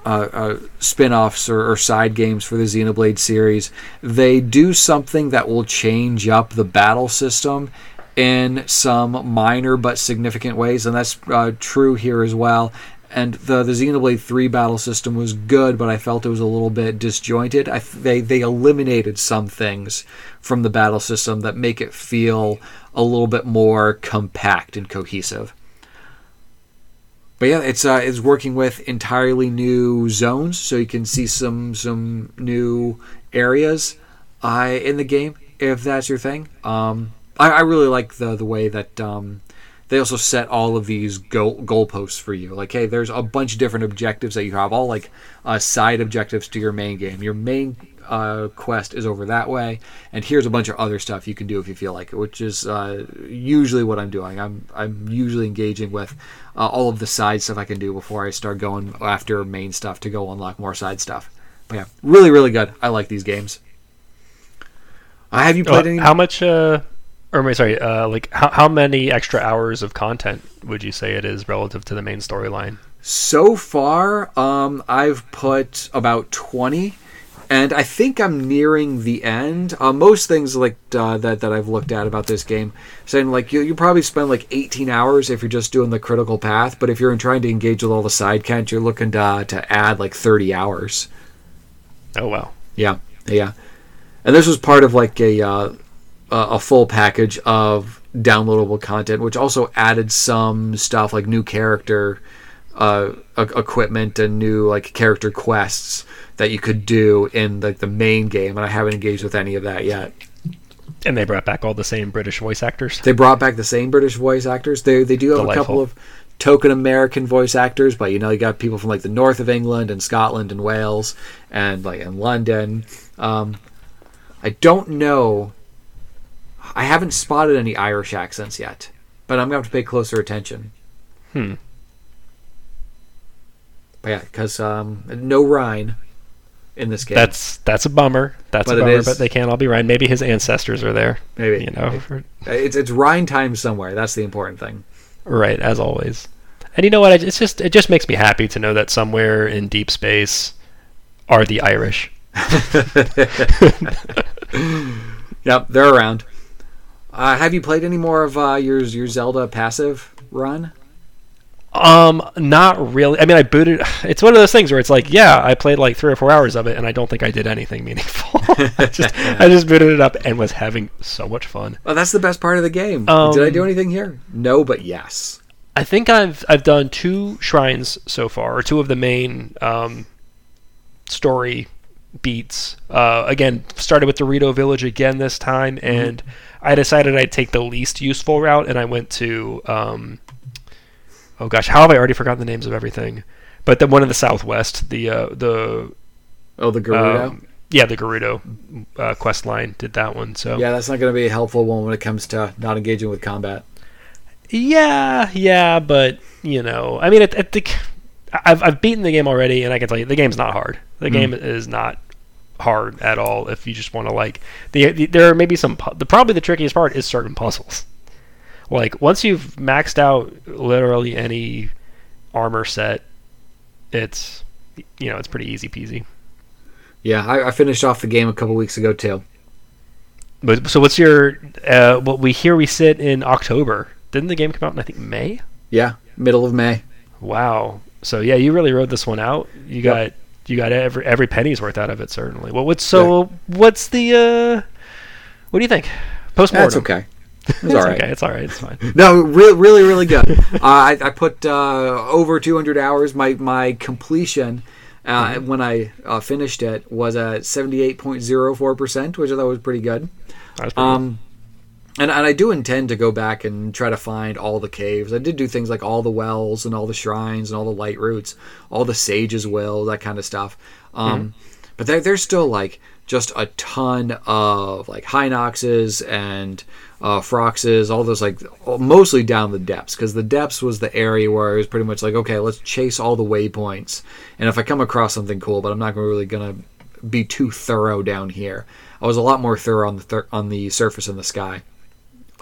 uh, uh, spin-offs or, or side games for the Xenoblade series, they do something that will change up the battle system in some minor but significant ways, and that's uh, true here as well. And the the Xenoblade 3 battle system was good, but I felt it was a little bit disjointed. I, th- they they eliminated some things from the battle system that make it feel a little bit more compact and cohesive but yeah, it's uh, it's working with entirely new zones, so you can see some some new areas uh, in the game if that's your thing. Um, I, I really like the the way that um, they also set all of these goal goalposts for you. Like, hey, there's a bunch of different objectives that you have, all like uh, side objectives to your main game. Your main uh, quest is over that way, and here's a bunch of other stuff you can do if you feel like it, which is uh, usually what I'm doing. I'm I'm usually engaging with uh, all of the side stuff I can do before I start going after main stuff to go unlock more side stuff. But yeah, really really good. I like these games. Uh, have you played Uh, any? how much? Uh, or I sorry? Uh, like how how many extra hours of content would you say it is relative to the main storyline? So far, um, I've put about twenty, and I think I'm nearing the end. Uh, most things like uh, that that I've looked at about this game saying like you you probably spend like 18 hours if you're just doing the critical path, but if you're trying to engage with all the side content, you're looking to to add like 30 hours. Oh wow. Yeah, Yeah, and this was part of like a uh, a full package of downloadable content, which also added some stuff like new character uh, equipment and new like character quests that you could do in like the main game. And I haven't engaged with any of that yet. And they brought back all the same British voice actors. They brought back the same British voice actors. They they do have a couple of token American voice actors, but you know you got people from like the north of England and Scotland and Wales and like in London. Um, I don't know. I haven't spotted any Irish accents yet, but I'm gonna have to pay closer attention. Hmm. But yeah, because um, no Rhine in this game. That's that's a bummer. That's But a bummer. But they can't all be right. Maybe his ancestors are there. maybe You know, for- it's it's Rhine time somewhere. That's the important thing. right as always. And you know what? It's just it just makes me happy to know that somewhere in deep space are the Irish. Yep, they're around. Uh, have you played any more of uh, your your Zelda passive run? Um, not really. I mean, I booted. It's one of those things where it's like, yeah, I played like three or four hours of it, and I don't think I did anything meaningful. I just, I just booted it up and was having so much fun. Oh, that's the best part of the game. Um, Did I do anything here? No, but yes. I think I've I've done two shrines so far, or two of the main um, story beats. Uh, again, started with the Rito Village again this time, and I decided I'd take the least useful route, and I went to um, oh gosh, how have I already forgotten the names of everything? But the one in the southwest, the uh, the Oh, the Gerudo. um, yeah, the Gerudo uh, quest line did that one. So yeah, that's not going to be a helpful one when it comes to not engaging with combat. Yeah, yeah, but you know, I mean, I, I think I've I've beaten the game already, and I can tell you the game's not hard. The game is not hard at all. If you just want to like, the, the there are maybe some. The probably the trickiest part is certain puzzles. Like once you've maxed out literally any armor set, it's you know it's pretty easy peasy. Yeah, I, I finished off the game a couple weeks ago too. But so what's your? Uh, what we hear we sit in October. Didn't the game come out in I think May? Yeah, middle of May. Wow. So yeah, you really rode this one out. You got you got every every penny's worth out of it certainly. Well, what's so what's the uh what do you think? Postmortem. That's okay. It's It's all right. okay. It's all right. It's fine. No, really, really, really good. uh, I, I put uh, over 200 hours. My my completion uh, when I uh, finished it was at 78.04 percent, which I thought was pretty good. That's pretty Um, and, and I do intend to go back and try to find all the caves. I did do things like all the wells and all the shrines and all the light roots, all the sages' will, that kind of stuff. Um, But there, there's still like just a ton of like Hinoxes and uh, Froxes, all those like mostly down the depths because the depths was the area where it was pretty much like okay, let's chase all the waypoints, and if I come across something cool, but I'm not really gonna be too thorough down here. I was a lot more thorough on the thir- on the surface in the sky.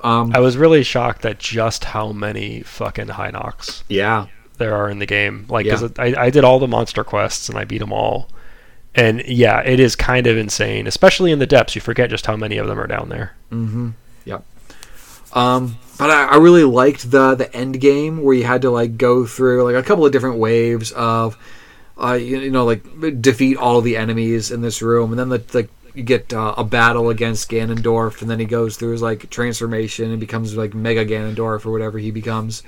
Um, I was really shocked at just how many fucking Hinox yeah, there are in the game. Like, 'cause Yeah. I, I did all the monster quests and I beat them all. And yeah, it is kind of insane, especially in the depths. You forget just how many of them are down there. Um, but I, I really liked the the end game where you had to like go through like a couple of different waves of, uh, you, you know, like defeat all the enemies in this room, and then the, the you get uh, a battle against Ganondorf, and then he goes through his like transformation and becomes like Mega Ganondorf or whatever he becomes.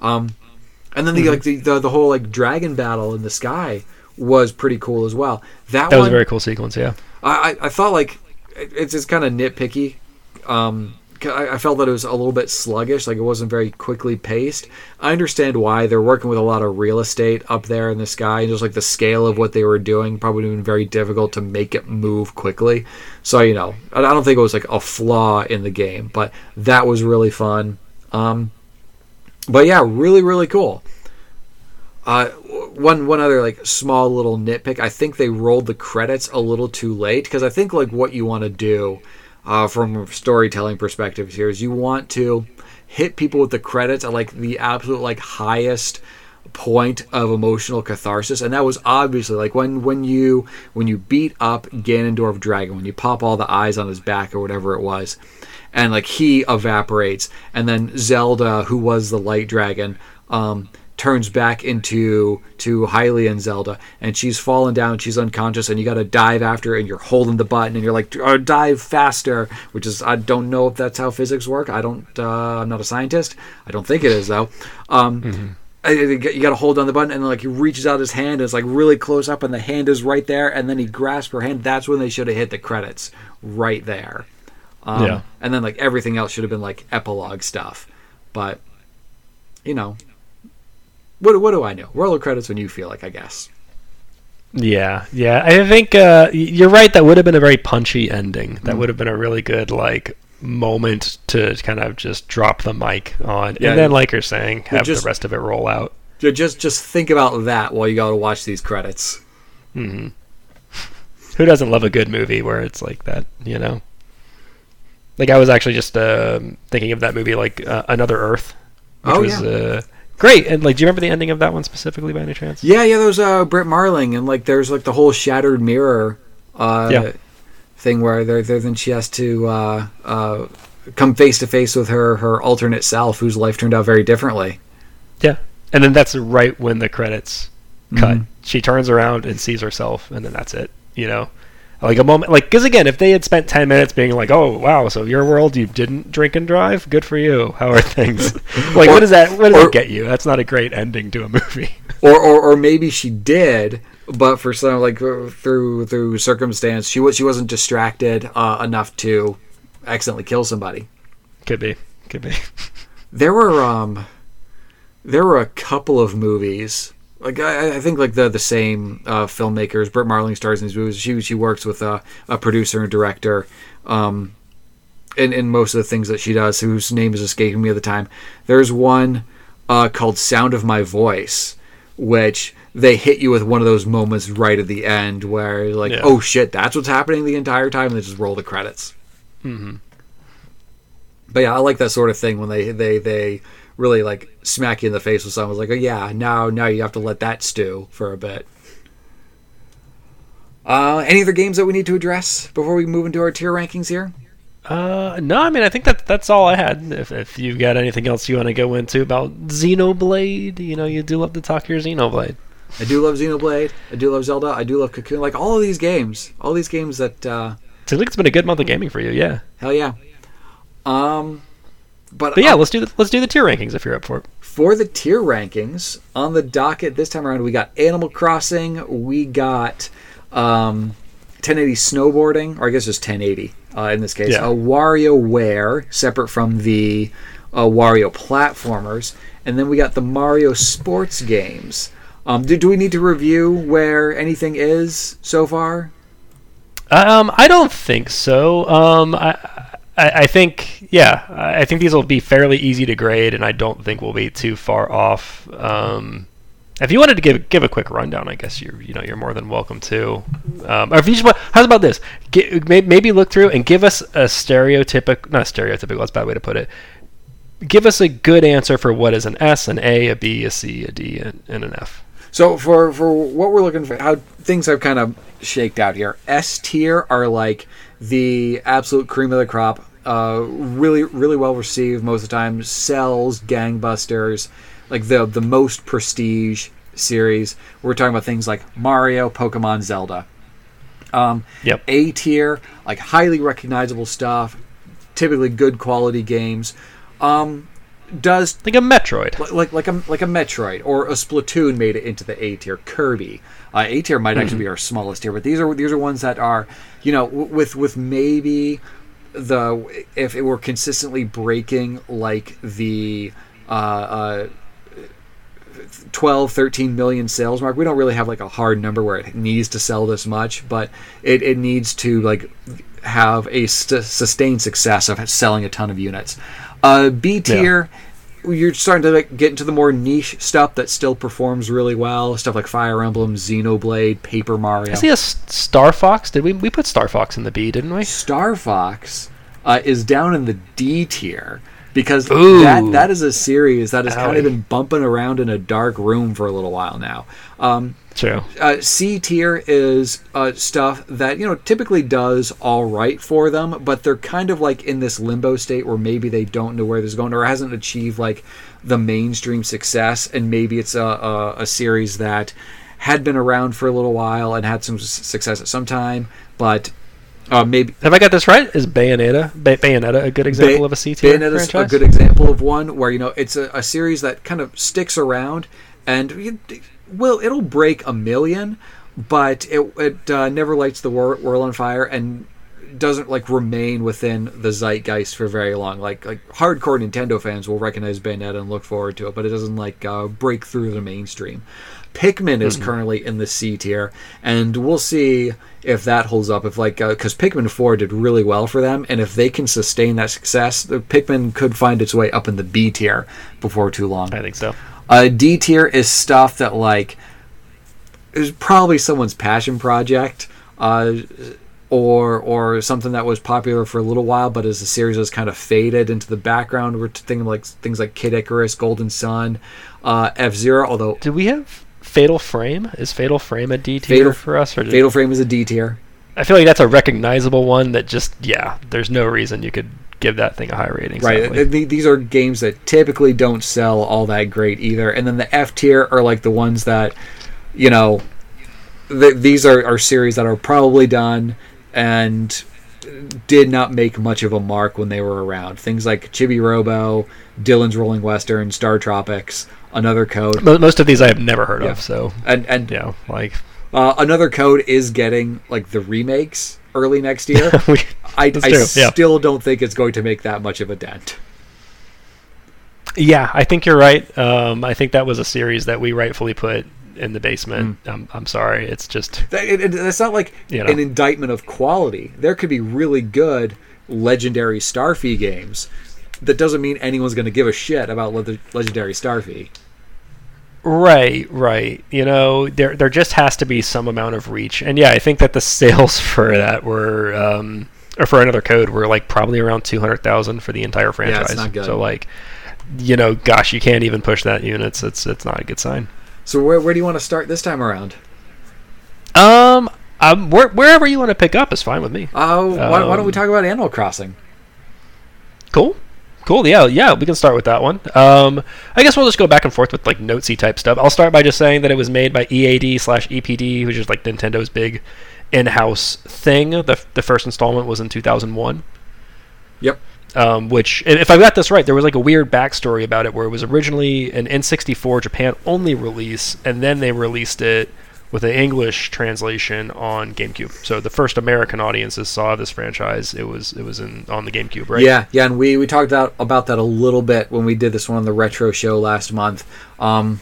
Um, and then the like the, the the whole like dragon battle in the sky was pretty cool as well. That, That one was a very cool sequence, yeah. I, I I thought like it- it's just kind of nitpicky. Um, I, felt that it was a little bit sluggish, like it wasn't very quickly paced. I understand why they're working with a lot of real estate up there in the sky, and just like the scale of what they were doing probably been very difficult to make it move quickly. So you know, I I don't think it was like a flaw in the game, but that was really fun. Um, but yeah, really really cool. Uh, one one other like small little nitpick. I think they rolled the credits a little too late because I think like what you want to do uh, from a storytelling perspective here is you want to hit people with the credits at like the absolute like highest point of emotional catharsis. And that was obviously like when when you when you beat up Ganondorf Dragon when you pop all the eyes on his back or whatever it was and like he evaporates and then Zelda who was the light dragon um turns back into to Hylian Zelda, and she's fallen down, she's unconscious, and you got to dive after her, and you're holding the button, and you're like, oh, dive faster, which is I don't know if that's how physics work. I don't. Uh, I'm not a scientist. I don't think it is though. Um, Mm-hmm. I- You got to hold on the button, and like he reaches out his hand, and it's like really close up, and the hand is right there, and then he grasps her hand. That's when they should have hit the credits, right there. Um, Yeah. And then like everything else should have been like epilogue stuff, but you know, what what do I know? Roll the credits when you feel like, I guess. Yeah, yeah. I think uh, you're right. That would have been a very punchy ending. Mm. That would have been a really good like moment to kind of just drop the mic on, Yeah, and then, like you're saying, have just- the rest of it roll out. Ju- Just just think about that while you got to watch these credits. hmm Who doesn't love a good movie where it's like that? You know. Like I was actually just um thinking of that movie, like uh, Another Earth, which Oh, was yeah. Great. And like, do you remember the ending of that one specifically, by any chance? Yeah, yeah. There's uh, Brit Marling, and like there's like the whole shattered mirror uh, Yeah. thing where there, there then she has to uh, uh, come face to face with her her alternate self, whose life turned out very differently. Yeah. And then that's right when the credits cut. Mhm. She turns around and sees herself, and then that's it. You know, like a moment, like because again, if they had spent ten minutes being like, "Oh wow, so your world you didn't drink and drive, good for you. How are things?" like, Or- what does that? What does or- that get you? That's not a great ending to a movie. or, or or maybe she did, but for some like uh, through through circumstance, she was she wasn't distracted uh, enough to accidentally kill somebody. could be, could be. There were um, there were a couple of movies. Like I, I think like the the same uh, filmmakers. Brit Marling stars in these movies. She she works with a, a producer and director. Um, in, in most of the things that she does, whose name is escaping me at the time. There's one uh, called "Sound of My Voice," which they hit you with one of those moments right at the end where you're like, Yeah. "Oh shit, that's what's happening the entire time," and they just roll the credits. hmm But yeah, I like that sort of thing when they they they really like smack you in the face with something. It's like, oh yeah, now now you have to let that stew for a bit. Uh, any other games that we need to address before we move into our tier rankings here? Uh, no, I mean, I think that that's all I had. If if you've got anything else you want to go into about Xenoblade, you know, you do love to talk your Xenoblade. I do love Xenoblade. I do love Zelda. I do love Cocoon. Like all of these games, all these games that uh, Seems like it's been a good month of gaming for you, yeah. hell yeah. Um, but, But yeah, uh, let's do the, let's do the tier rankings if you're up for it. for the tier rankings on the docket this time around, we got Animal Crossing. We got um, 1080 snowboarding, or I guess just 1080 uh, in this case. Yeah. A WarioWare, separate from the uh, Wario platformers, and then we got the Mario sports games. Um, do, do we need to review where anything is so far? Um, I don't think so. Um, I, I, I think, yeah, I think these will be fairly easy to grade, and I don't think we'll be too far off. Um, if you wanted to give give a quick rundown, I guess you're you know you're more than welcome to. Um, or if you just want, how's about this? Get, maybe look through and give us a stereotypical, not stereotypical. That's a bad way to put it. Give us a good answer for what is an S, an A, a B, a C, a D, and, and an F. So for for what we're looking for, how things have kind of shaked out here. S tier are like the absolute cream of the crop. Uh, really, really well received most of the time. Sells gangbusters, like the the most prestige series. We're talking about things like Mario, Pokemon, Zelda. Um, Yep. A tier, like highly recognizable stuff, typically good quality games. Um, does Like a Metroid. like like a like a Metroid or a Splatoon made it into the A tier. Kirby, uh, A tier might actually be our smallest tier, but these are these are ones that are you know w- with with maybe the if it were consistently breaking like the uh, uh, 12 13 million sales mark we don't really have like a hard number where it needs to sell this much but it, it needs to like have a st- sustained success of selling a ton of units. Uh, b tier you're starting to like, get into the more niche stuff that still performs really well stuff like fire emblem xenoblade paper mario I see a S- Star Fox. Did we we put Star Fox in the B, didn't we? Star Fox uh, is down in the D tier because Ooh. that that is a series that has kind of been bumping around in a dark room for a little while now. Um, True. uh, C tier is uh, stuff that you know typically does all right for them, but they're kind of like in this limbo state where maybe they don't know where this is going or hasn't achieved like the mainstream success, and maybe it's a, a, a series that had been around for a little while and had some success at some time, but uh, maybe Have I got this right? Is Bayonetta Bay- Bayonetta a good example of a C tier Bayonetta's franchise? a good example of one where you know it's a, a series that kind of sticks around and you, will it'll break a million, but it it uh, never lights the wor- world on fire and doesn't like remain within the zeitgeist for very long. Like like hardcore Nintendo fans will recognize Bayonetta and look forward to it, but it doesn't like uh, break through the mainstream. Pikmin is currently in the C tier, and we'll see if that holds up. If like because Pikmin Four did really well for them, and if they can sustain that success, the Pikmin could find its way up in the B tier before too long. I think so. Uh, D tier is stuff that like is probably someone's passion project, uh, or or something that was popular for a little while, but as the series has kind of faded into the background, we're thinking like things like Kid Icarus, Golden Sun, uh, F Zero. Although Do we have Fatal Frame? Is Fatal Frame a D tier Fatal- for us? Or Fatal Frame is a D tier. I feel like that's a recognizable one that just yeah. There's no reason you could give that thing a high rating. Right. sadly. th- th- These are games that typically don't sell all that great either. And then the F tier are like the ones that, you know, th- these are, are series that are probably done and did not make much of a mark when they were around. Things like Chibi Robo, Dillon's Rolling Western, Star Tropics, Another Code. Most of these I have never heard Yeah. of. So And, and yeah, like uh, Another Code is getting like the remakes early next year. we, I, I yeah. still don't think it's going to make that much of a dent. yeah, I think you're right. Um, I think that was a series that we rightfully put in the basement. Mm. Um, I'm sorry. It's just it, it, that's not like You know. an indictment of quality. There could be really good legendary Starfy games. That doesn't mean anyone's going to give a shit about le- legendary Starfy. Right, right. You know, there there just has to be some amount of reach, and yeah, I think that the sales for that were, um, or for another code, were like probably around two hundred thousand for the entire franchise. Yeah, it's not good. So like, you know, gosh, you can't even push that units. It's it's not a good sign. So where, where do you want to start this time around? Um, um, where, wherever you want to pick up is fine with me. Uh, why, why don't we Um, talk about Animal Crossing? Cool. Cool. Yeah, yeah, we can start with that one. Um, I guess we'll just go back and forth with like notesy type stuff. I'll start by just saying that it was made by EAD slash EPD, which is like Nintendo's big in-house thing. The the first installment was in 2001. Yep. Um, which, if I got this right, there was like a weird backstory about it, where it was originally an N64 Japan only release, and then they released it with an English translation on GameCube. So the first American audiences saw this franchise. It was it was in on the GameCube, right? Yeah, yeah, and we we talked about about that a little bit when we did this one on the retro show last month. Um,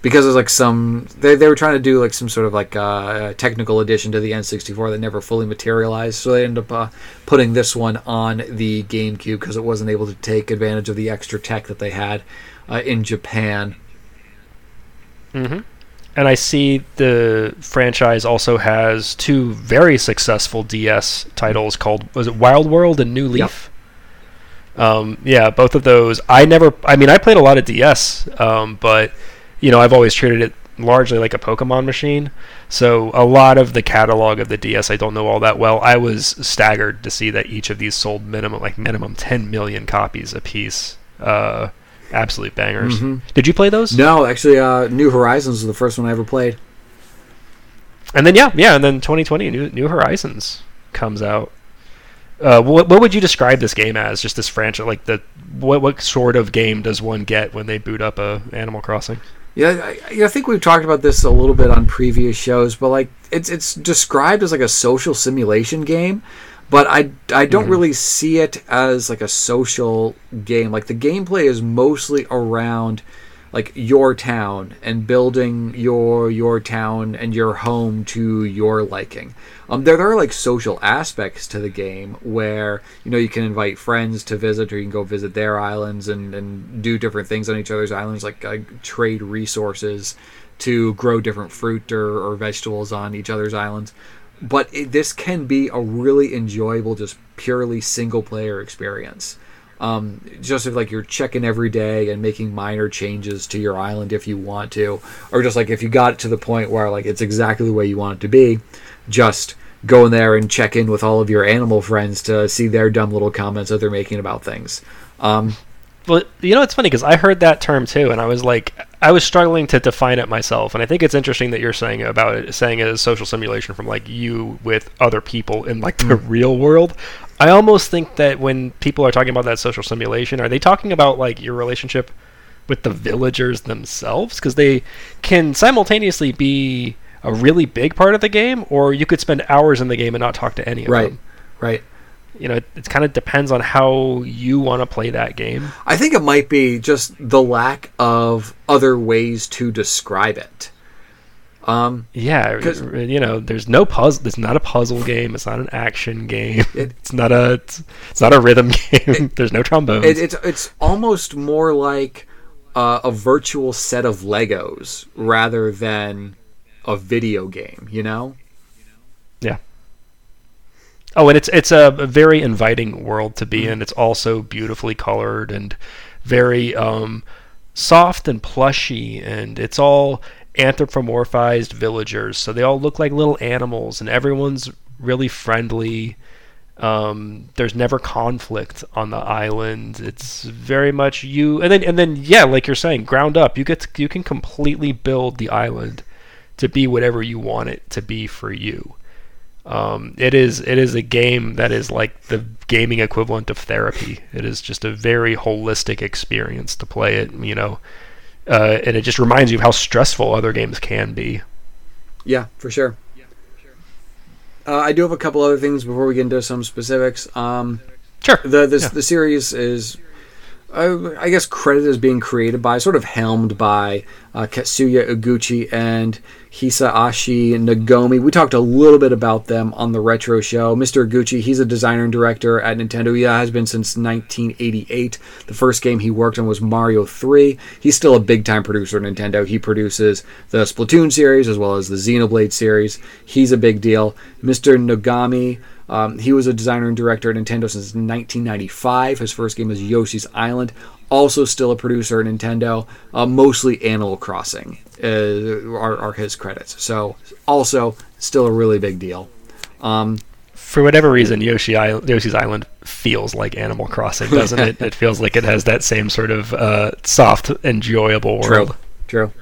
because there's like some they, they were trying to do like some sort of like uh, technical addition to the N64 that never fully materialized, so they ended up uh, putting this one on the GameCube because it wasn't able to take advantage of the extra tech that they had uh, in Japan. hmm And I see the franchise also has two very successful DS titles called was it Wild World and New Leaf. Um, yeah, both of those. I never. I mean, I played a lot of DS, um, but you know, I've always treated it largely like a Pokemon machine. So a lot of the catalog of the DS I don't know all that well. I was staggered to see that each of these sold minimum like minimum 10 million copies a piece. Uh, absolute bangers. Mhm. Did you play those? No, actually, uh, New Horizons was the first one I ever played. And then yeah, yeah, and then 2020 New New Horizons comes out. Uh, what what would you describe this game as? Just this franchise, like the what what sort of game does one get when they boot up a Animal Crossing? Yeah, I, I think we've talked about this a little bit on previous shows, but like it's it's described as like a social simulation game, but I I don't Mhm. really see it as like a social game. Like the gameplay is mostly around like your town and building your your town and your home to your liking. Um, there, there are like social aspects to the game where you know you can invite friends to visit, or you can go visit their islands and, and do different things on each other's islands, like trade resources to grow different fruit or, or vegetables on each other's islands. But it, this can be a really enjoyable, just purely single player experience um, just if like you're checking every day and making minor changes to your island if you want to, or just like if you got it to the point where like it's exactly the way you want it to be, just go in there and check in with all of your animal friends to see their dumb little comments that they're making about things. Um, Well, you know, it's funny because I heard that term too, and I was like, I was struggling to define it myself. And I think it's interesting that you're saying about it, saying it as social simulation from like you with other people in like the real world. I almost think that when people are talking about that social simulation, are they talking about like your relationship with the villagers themselves? Because they can simultaneously be a really big part of the game, or you could spend hours in the game and not talk to any of Right. them. Right. Right. You know, it, it kind of depends on how you want to play that game. I think it might be just the lack of other ways to describe it. Um, Yeah, you know, there's no puzzle. It's not a puzzle game. It's not an action game. It- it's not a. It's, it's not a rhythm game. there's no trombones. it, it's it's almost more like uh, a virtual set of Legos rather than a video game. You know? yeah. Oh, and it's it's a, a very inviting world to be in. It's also beautifully colored and very um, soft and plushy, and it's all anthropomorphized villagers. So they all look like little animals, and everyone's really friendly. Um, there's never conflict on the island. It's very much you, and then and then yeah, like you're saying, ground up. You get to, you can completely build the island to be whatever you want it to be for you. Um, it is it is a game that is like the gaming equivalent of therapy. It is just a very holistic experience to play it. You know, uh, and it just reminds you of how stressful other games can be. Yeah, for sure. Uh, I do have a couple other things before we get into some specifics. Um, Sure. the this Yeah. the series is uh, I guess credited as being created by sort of helmed by uh, Katsuya Eguchi and Hisashi Nogami. We talked a little bit about them on the retro show. Mr. Eguchi, he's a designer and director at Nintendo. He has been since 1988. The first game he worked on was Mario 3. He's still a big time producer at Nintendo. He produces the Splatoon series as well as the Xenoblade series. He's a big deal. Mr. Nogami, um, he was a designer and director at Nintendo since 1995. His first game was Yoshi's Island. Also, still a producer at Nintendo. Uh, mostly Animal Crossing uh, are, are his credits. So, also still a really big deal. Um, For whatever reason, Yoshi Island, Yoshi's Island feels like Animal Crossing, doesn't it? It feels like it has that same sort of uh, soft, enjoyable world. True.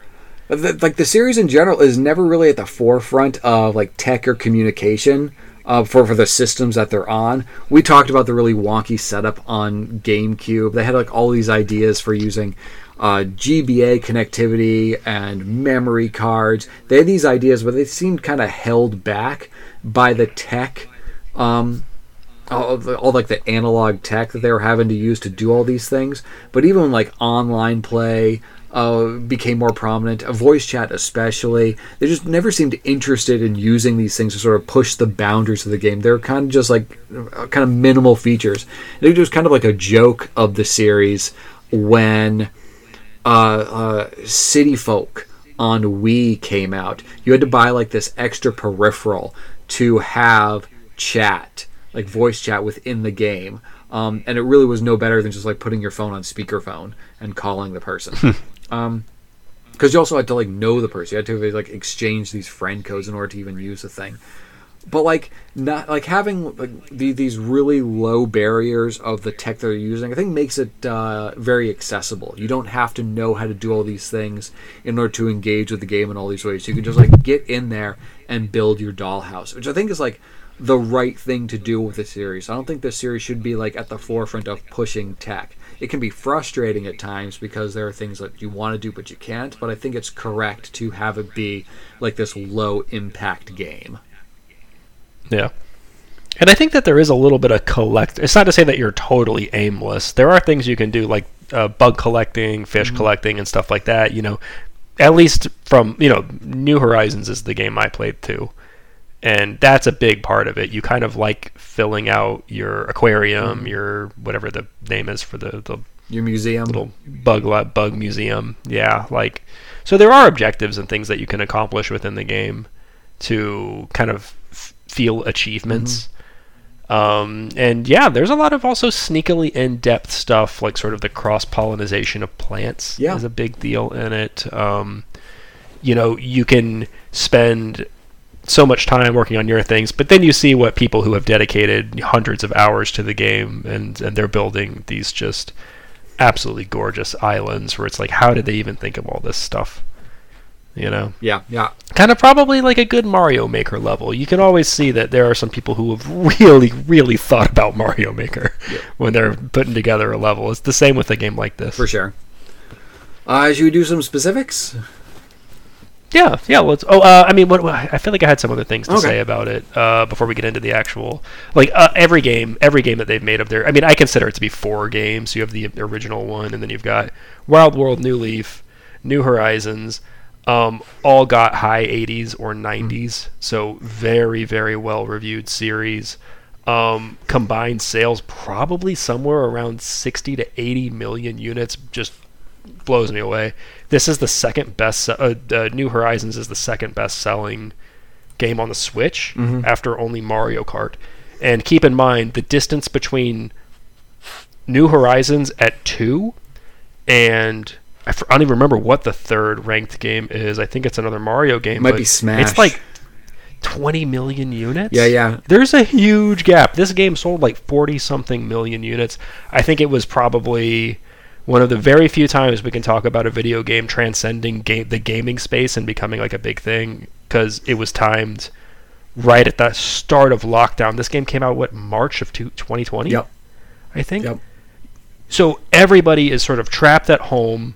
But the, like the series in general is never really at the forefront of like tech or communication uh, for for the systems that they're on. We talked about the really wonky setup on GameCube. They had like all these ideas for using uh, GBA connectivity and memory cards. They had these ideas, but they seemed kind of held back by the tech. Um, all, the, all like the analog tech that they were having to use to do all these things. But even like online play uh, became more prominent, a voice chat especially, they just never seemed interested in using these things to sort of push the boundaries of the game. They were kind of just like uh, kind of minimal features. It was kind of like a joke of the series when uh, uh, City Folk on Wii came out. You had to buy like this extra peripheral to have chat, like voice chat within the game. Um, and it really was no better than just like putting your phone on speakerphone and calling the person. um, because you also had to like know the person. You had to like exchange these friend codes in order to even use the thing. But like not like having like the, these really low barriers of the tech they're using, I think makes it uh, very accessible. You don't have to know how to do all these things in order to engage with the game in all these ways. You can just like get in there and build your dollhouse, which I think is like the right thing to do with the series. I don't think this series should be like at the forefront of pushing tech. It can be frustrating at times because there are things that you want to do but you can't, but I think it's correct to have it be like this low impact game. Yeah. And I think that there is a little bit of collect. It's not to say that you're totally aimless. There are things you can do, like uh, bug collecting, fish collecting, and stuff like that. You know, at least from you know, New Horizons is the game I played too, and that's a big part of it. You kind of like filling out your aquarium, your whatever the name is for the the Your museum. little bug lab, bug museum. Yeah, like so there are objectives and things that you can accomplish within the game to kind of f- feel achievements. Um, and yeah, there's a lot of also sneakily in-depth stuff, like sort of the cross-pollination of plants Yeah. is a big deal in it. Um, you know, you can spend so much time working on your things, but then you see what people who have dedicated hundreds of hours to the game and and they're building these just absolutely gorgeous islands where it's like, how did they even think of all this stuff? You know, Yeah, yeah. kind of probably like a good Mario Maker level. You can always see that there are some people who have really, really thought about Mario Maker when they're putting together a level. It's the same with a game like this. For sure. Uh, should we do some specifics? Yeah, yeah. Let's. Oh, uh, I mean, what, what- I feel like I had some other things to Okay. say about it uh, before we get into the actual. Like uh, every game, every game that they've made of their. I mean, I consider it to be four games. You have the original one, and then you've got Wild World, New Leaf, New Horizons. Um, all got high 80s or 90s, so very, very well reviewed series. Um, combined sales probably somewhere around 60 to 80 million units. Just blows me away. This is the second best. Uh, uh, New Horizons is the second best selling game on the Switch after only Mario Kart. And keep in mind the distance between New Horizons at two and I, f- I don't even remember what the third ranked game is. I think it's another Mario game. Might but be Smash. It's like 20 million units. Yeah, yeah. There's a huge gap. This game sold like 40 something million units. I think it was probably one of the very few times we can talk about a video game transcending game, the gaming space and becoming like a big thing because it was timed right at the start of lockdown. This game came out what March of two- 2020, Yep. I think. Yep. So everybody is sort of trapped at home,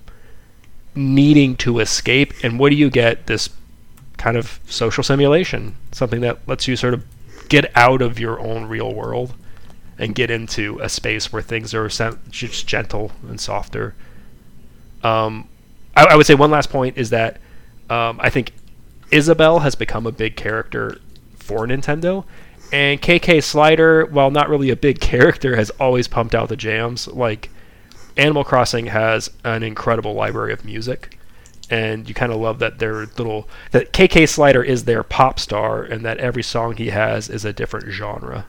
needing to escape. And what do you get? This kind of social simulation, something that lets you sort of get out of your own real world and get into a space where things are just gentle and softer. Um, I, I would say one last point is that um, I think Isabelle has become a big character for Nintendo, and KK Slider, while not really a big character, has always pumped out the jams. Like Animal Crossing has an incredible library of music, and you kind of love that their little that KK Slider is their pop star, and that every song he has is a different genre.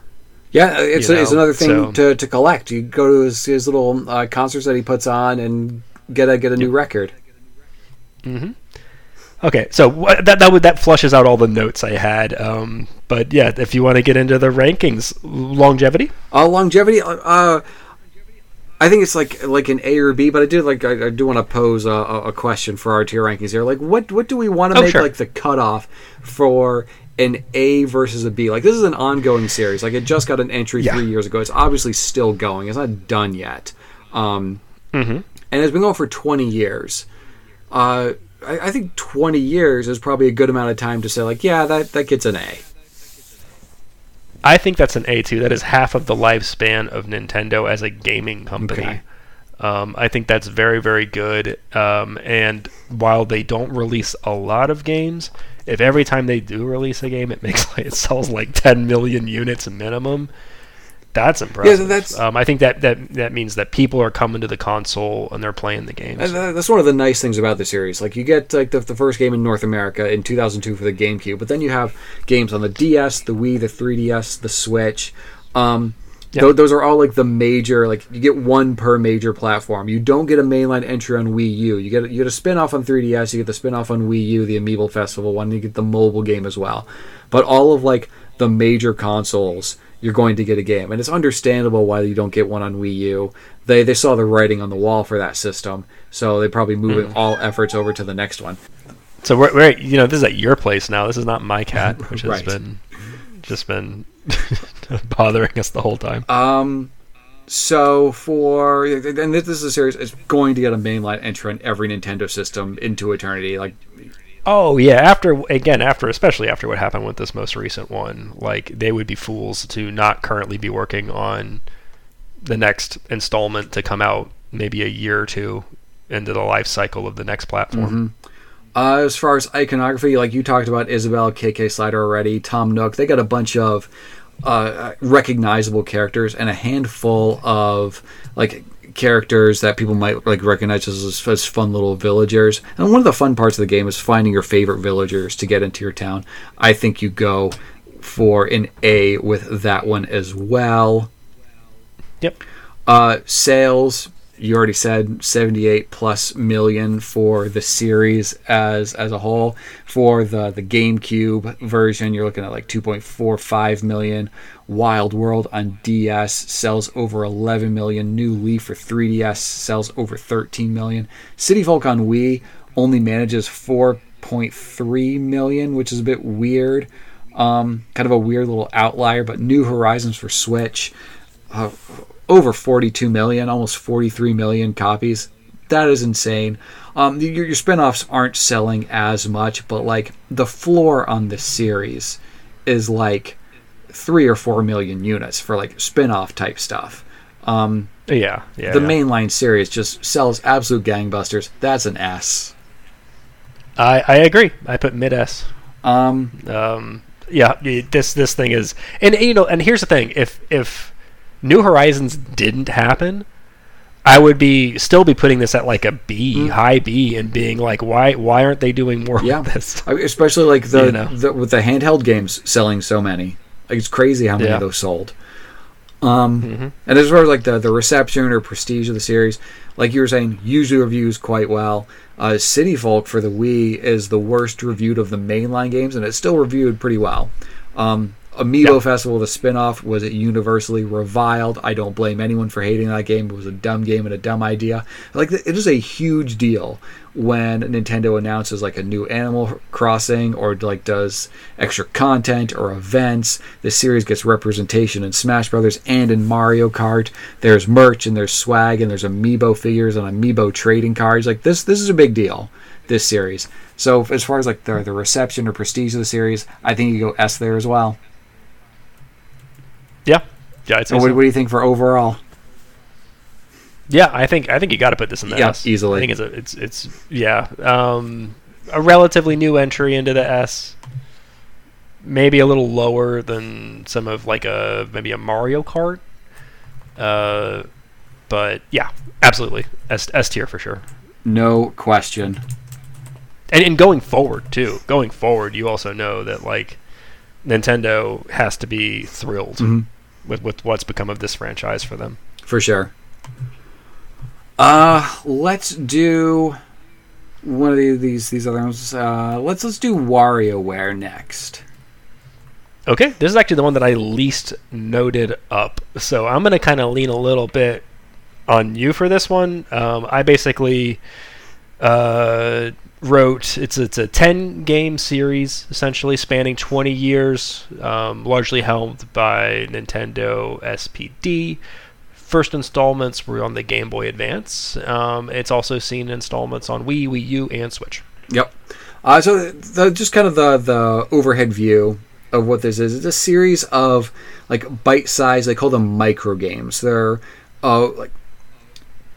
Yeah, it's, You it's another thing so- to, to collect. You go to his, his little uh, concerts that he puts on and get a get a new record. Okay, so that that would that flushes out all the notes I had. Um, but yeah, if you want to get into the rankings, longevity. Uh, longevity. Uh, uh, I think it's like like an A or B, but I do like I, I do want to pose a, a a question for our tier rankings here. Like, what what do we want to Oh, make sure. like the cutoff for an A versus a B? Like, this is an ongoing series. Like, it just got an entry Yeah. three years ago. It's obviously still going. It's not done yet. Um, Mm-hmm. and it's been going for 20 years. Uh, I, I think 20 years is probably a good amount of time to say, like, yeah, that, that gets an A. I think that's an A too. That is half of the lifespan of Nintendo as a gaming company. Okay. Um, I think that's very, very good. Um, and while they don't release a lot of games, if every time they do release a game, it makes like, it sells like 10 million units minimum, that's impressive. that's- um, I think that, that that means that people are coming to the console and they're playing the games. That's one of the nice things about the series. Like you get like the, the first game in North America in 2002 for the GameCube, but then you have games on the DS, the Wii, the 3DS, the Switch. Um, Yeah. tho- those are all like the major. Like you get one per major platform. You don't get a mainline entry on Wii U. You get you get a spin off on 3DS. You get the spin off on Wii U, the Amiibo Festival one. And you get the mobile game as well. But all of like the major consoles you're going to get a game, and it's understandable why you don't get one on Wii U. They they saw the writing on the wall for that system, so they probably moving Hmm. all efforts over to the next one. So we're, we're you know this is at your place now. This is not my cat, which has Right. been just been bothering us the whole time. Um, so for and this is a series, it's going to get a mainline entry on every Nintendo system into eternity. Like Oh yeah, after again after especially after what happened with this most recent one, like they would be fools to not currently be working on the next installment to come out maybe a year or two into the life cycle of the next platform. Uh, as far as iconography, like you talked about Isabelle, KK Slider already, Tom Nook, they got a bunch of uh, recognizable characters and a handful of like characters that people might like recognize as, as fun little villagers. And one of the fun parts of the game is finding your favorite villagers to get into your town. I think you go for an A with that one as well. Yep. Uh, sales you already said 78 plus million for the series as as a whole. For the the GameCube version, you're looking at like 2.45 million. Wild World on DS sells over 11 million. New Leaf for 3DS sells over 13 million. City Folk on Wii only manages 4.3 million, which is a bit weird. Um, kind of a weird little outlier, but New Horizons for Switch, uh, over 42 million, almost 43 million copies. That is insane. Um, your, your spin-offs aren't selling as much, but like the floor on this series is like three or four million units for like spin-off type stuff. Um, yeah, yeah. the yeah. mainline series just sells absolute gangbusters. That's an S. I I agree. I put mid S. Um, Um, yeah, this this thing is, and you know, and here's the thing: if if New Horizons didn't happen, I would be still be putting this at like a B, high B, and being like, why why aren't they doing more Mm. Yeah. with this? Especially like the, You know. the with the handheld games selling so many. Like it's crazy how many Yeah. of those sold. Um, Mhm. and as far as like the the reception or prestige of the series, like you were saying, usually reviews quite well. Uh, City Folk for the Wii is the worst reviewed of the mainline games, and it's still reviewed pretty well. Um, Amiibo Yeah. Festival, the spin-off, was it universally reviled. I don't blame anyone for hating that game. It was a dumb game and a dumb idea. Like it is a huge deal when Nintendo announces like a new Animal Crossing or like does extra content or events. The series gets representation in Smash Brothers and in Mario Kart. There's merch and there's swag and there's Amiibo figures and Amiibo trading cards. Like this, this is a big deal. This series. So as far as like the the reception or prestige of the series, I think you go S there as well. Yeah, yeah. I'd say what, so. what do you think for overall? Yeah, I think I think you got to put this in the Yeah, S easily. I think it's a, it's it's yeah, um, a relatively new entry into the S. Maybe a little lower than some of like a maybe a Mario Kart. Uh, but yeah, absolutely S S tier for sure. No question. And, and going forward too, going forward, you also know that like Nintendo has to be thrilled Mhm. With with what's become of this franchise for them. For sure. Uh, let's do one of the- these these other ones. Uh, let's let's do WarioWare next. Okay, this is actually the one that I least noted up. So I'm going to kind of lean a little bit on you for this one. Um, I basically uh, wrote it's it's a 10 game series essentially spanning 20 years, um, largely helmed by Nintendo SPD. First installments were on the Game Boy Advance. Um, it's also seen installments on Wii, Wii U, and Switch. Yep. Uh, so the, just kind of the the overhead view of what this is. It's a series of like bite-sized. They call them micro games. They're uh, like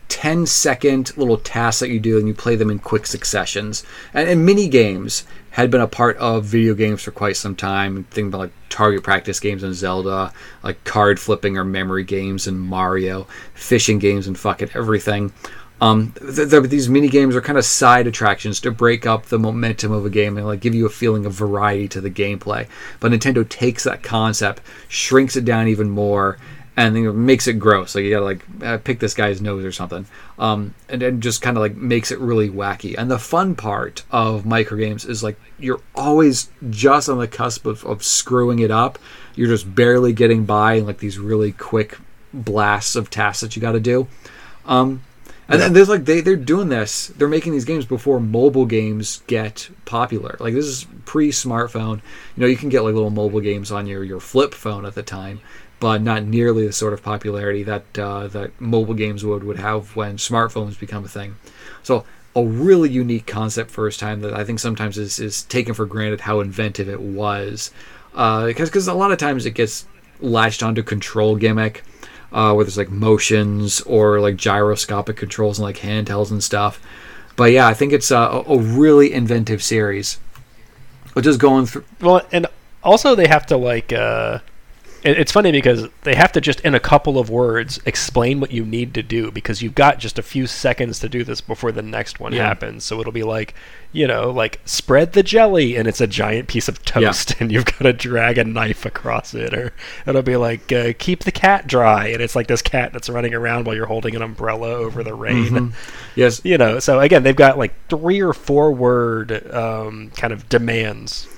10 second little tasks that you do and you play them in quick successions. And, and mini games had been a part of video games for quite some time. Think about like target practice games in Zelda, like card flipping or memory games in Mario, fishing games and fucking everything. Um, th- th- these mini games are kind of side attractions to break up the momentum of a game and like give you a feeling of variety to the gameplay. But Nintendo takes that concept, shrinks it down even more, and then makes it gross. Like you gotta like uh, pick this guy's nose or something, um, and then just kind of like makes it really wacky. And the fun part of microgames is like you're always just on the cusp of, of screwing it up. You're just barely getting by in like these really quick blasts of tasks that you got to do. Um, and then there's like they they're doing this. They're making these games before mobile games get popular. Like this is pre-smartphone. You know, you can get like little mobile games on your your flip phone at the time, but not nearly the sort of popularity that uh, that mobile games would would have when smartphones become a thing. So a really unique concept first time that I think sometimes is is taken for granted how inventive it was, because because a lot of times it gets latched onto control gimmick uh, where there's like motions or like gyroscopic controls and like handhelds and stuff. But yeah, I think it's uh, a, a really inventive series. But just going through, Well, and also they have to like uh, it's funny because they have to just in a couple of words explain what you need to do because you've got just a few seconds to do this before the next one Yeah. happens. So it'll be like, you know, like spread the jelly and it's a giant piece of toast and you've got to drag a knife across it or it'll be like uh, keep the cat dry and it's like this cat that's running around while you're holding an umbrella over the rain. Mm-hmm. Yes. You know, so again, they've got like three or four word um, kind of demands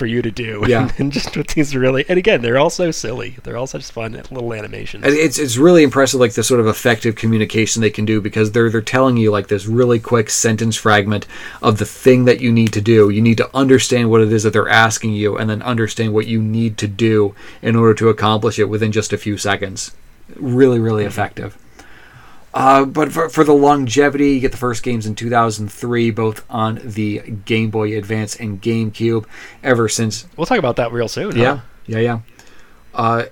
for you to do. Yeah. and just with these really, and again, they're all so silly. They're all such fun little animations. And It's it's really impressive, like the sort of effective communication they can do because they're they're telling you like this really quick sentence fragment of the thing that you need to do. You need to understand what it is that they're asking you, and then understand what you need to do in order to accomplish it within just a few seconds. Really, really mm-hmm. effective. Uh, but for, for the longevity, you get the first games in 2003, both on the Game Boy Advance and GameCube. Ever since we'll talk about that real soon. huh? yeah, yeah, yeah. Uh,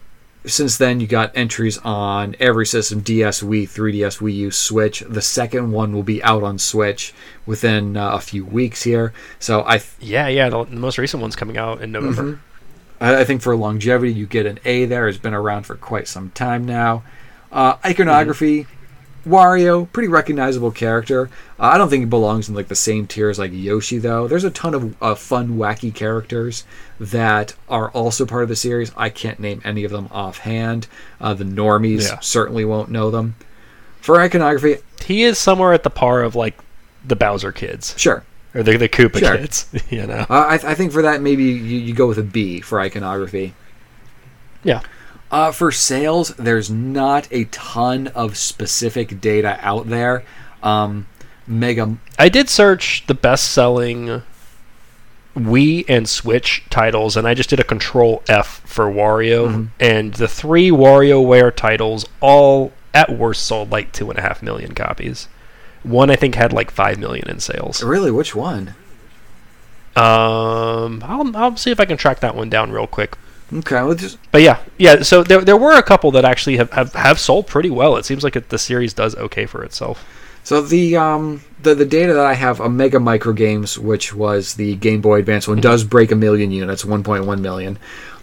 since then, you got entries on every system: DS, Wii, 3DS, Wii U, Switch. The second one will be out on Switch within uh, a few weeks here. So I, th- yeah, yeah. The, the most recent one's coming out in November. Mm-hmm. I I think for longevity, you get an A there. It's been around for quite some time now. Uh, iconography. Wario, pretty recognizable character. Uh, I don't think he belongs in like the same tier as like Yoshi though. There's a ton of uh, fun, wacky characters that are also part of the series. I can't name any of them offhand. Uh, the normies Yeah. certainly won't know them. For iconography, He is somewhere at the par of like the Bowser kids sure. or the the Koopa Sure. kids. You know. Uh, I, I think for that maybe you, you go with a B for iconography. Yeah. Uh, for sales, there's not a ton of specific data out there. Um, Mega, I did search the best selling Wii and Switch titles, and I just did a control F for Wario, Mm-hmm. and the three WarioWare titles all at worst sold like two and a half million copies. One I think had like five million in sales. really, which one? Um, I'll I'll see if I can track that one down real quick. Okay, well, just But yeah, yeah. So there there were a couple that actually have have, have sold pretty well. It seems like it, the series does okay for itself. so the um the the data that I have, a Mega Micro Games, which was the Game Boy Advance one, does break a million units, 1.1 million.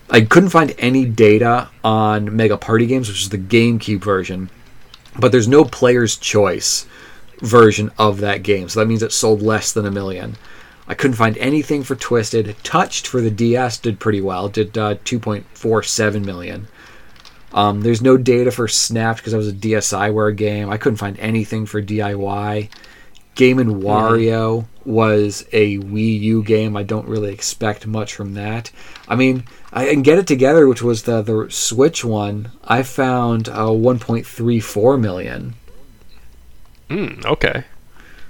I couldn't find any data on Mega Party Games, which is the GameCube version, but there's no player's choice version of that game, so that means it sold less than a million. I couldn't find anything for Twisted. Touched for the DS did pretty well, did uh, 2.47 million. Um, there's no data for Snapped because that was a DSiWare game. I couldn't find anything for DIY. Game and Wario was a Wii U game. I don't really expect much from that. I mean, I and Get It Together, which was the the Switch one. I found uh, 1.34 million. Mm, okay.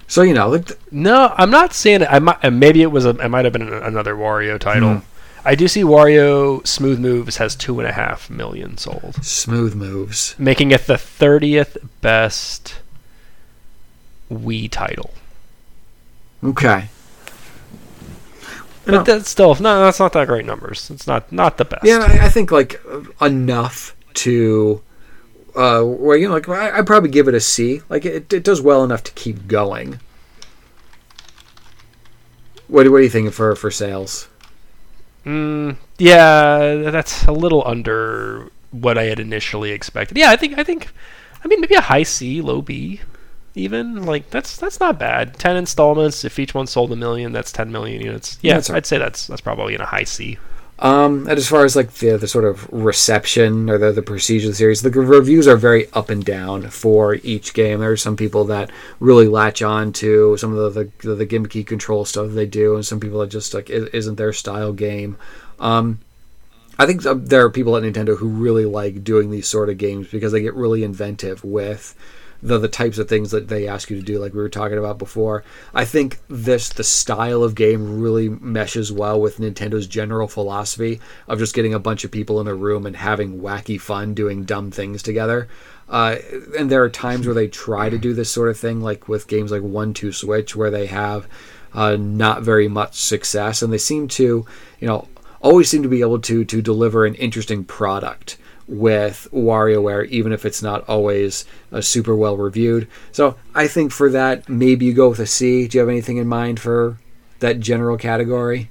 So you know, like, No, I'm not saying it. I might, maybe it was a. It might have been another Wario title. Hmm. I do see Wario Smooth Moves has two and a half million sold, smooth moves. making it the thirtieth best Wii title. Okay. But No. that's still no, that's not that great numbers. It's not not the best. Yeah, I, I think like enough to uh where you know like I, I'd probably give it a C. Like it, it does well enough to keep going. What do, what do you think for for sales? Mm, yeah, that's a little under what I had initially expected. Yeah, I think I think, I mean maybe a high C, low B, even like that's that's not bad. Ten installments. If each one sold a million, that's ten million units. Yeah, right. I'd say that's that's probably in a high C. Um, and as far as like the the sort of reception or the the procedure the series, the reviews are very up and down for each game. There are some people that really latch on to some of the the, the gimmicky control stuff they do, and some people that just like is isn't their style game. Um, I think there are people at Nintendo who really like doing these sort of games because they get really inventive with the the types of things that they ask you to do, like we were talking about before. I think this the style of game really meshes well with Nintendo's general philosophy of just getting a bunch of people in a room and having wacky fun doing dumb things together. Uh, and there are times where they try to do this sort of thing, like with games like One Two Switch, where they have uh, not very much success, and they seem to, you know, always seem to be able to to deliver an interesting product with WarioWare, even if it's not always uh, super well reviewed. So I think for that, maybe you go with a C. Do you have anything in mind for that general category?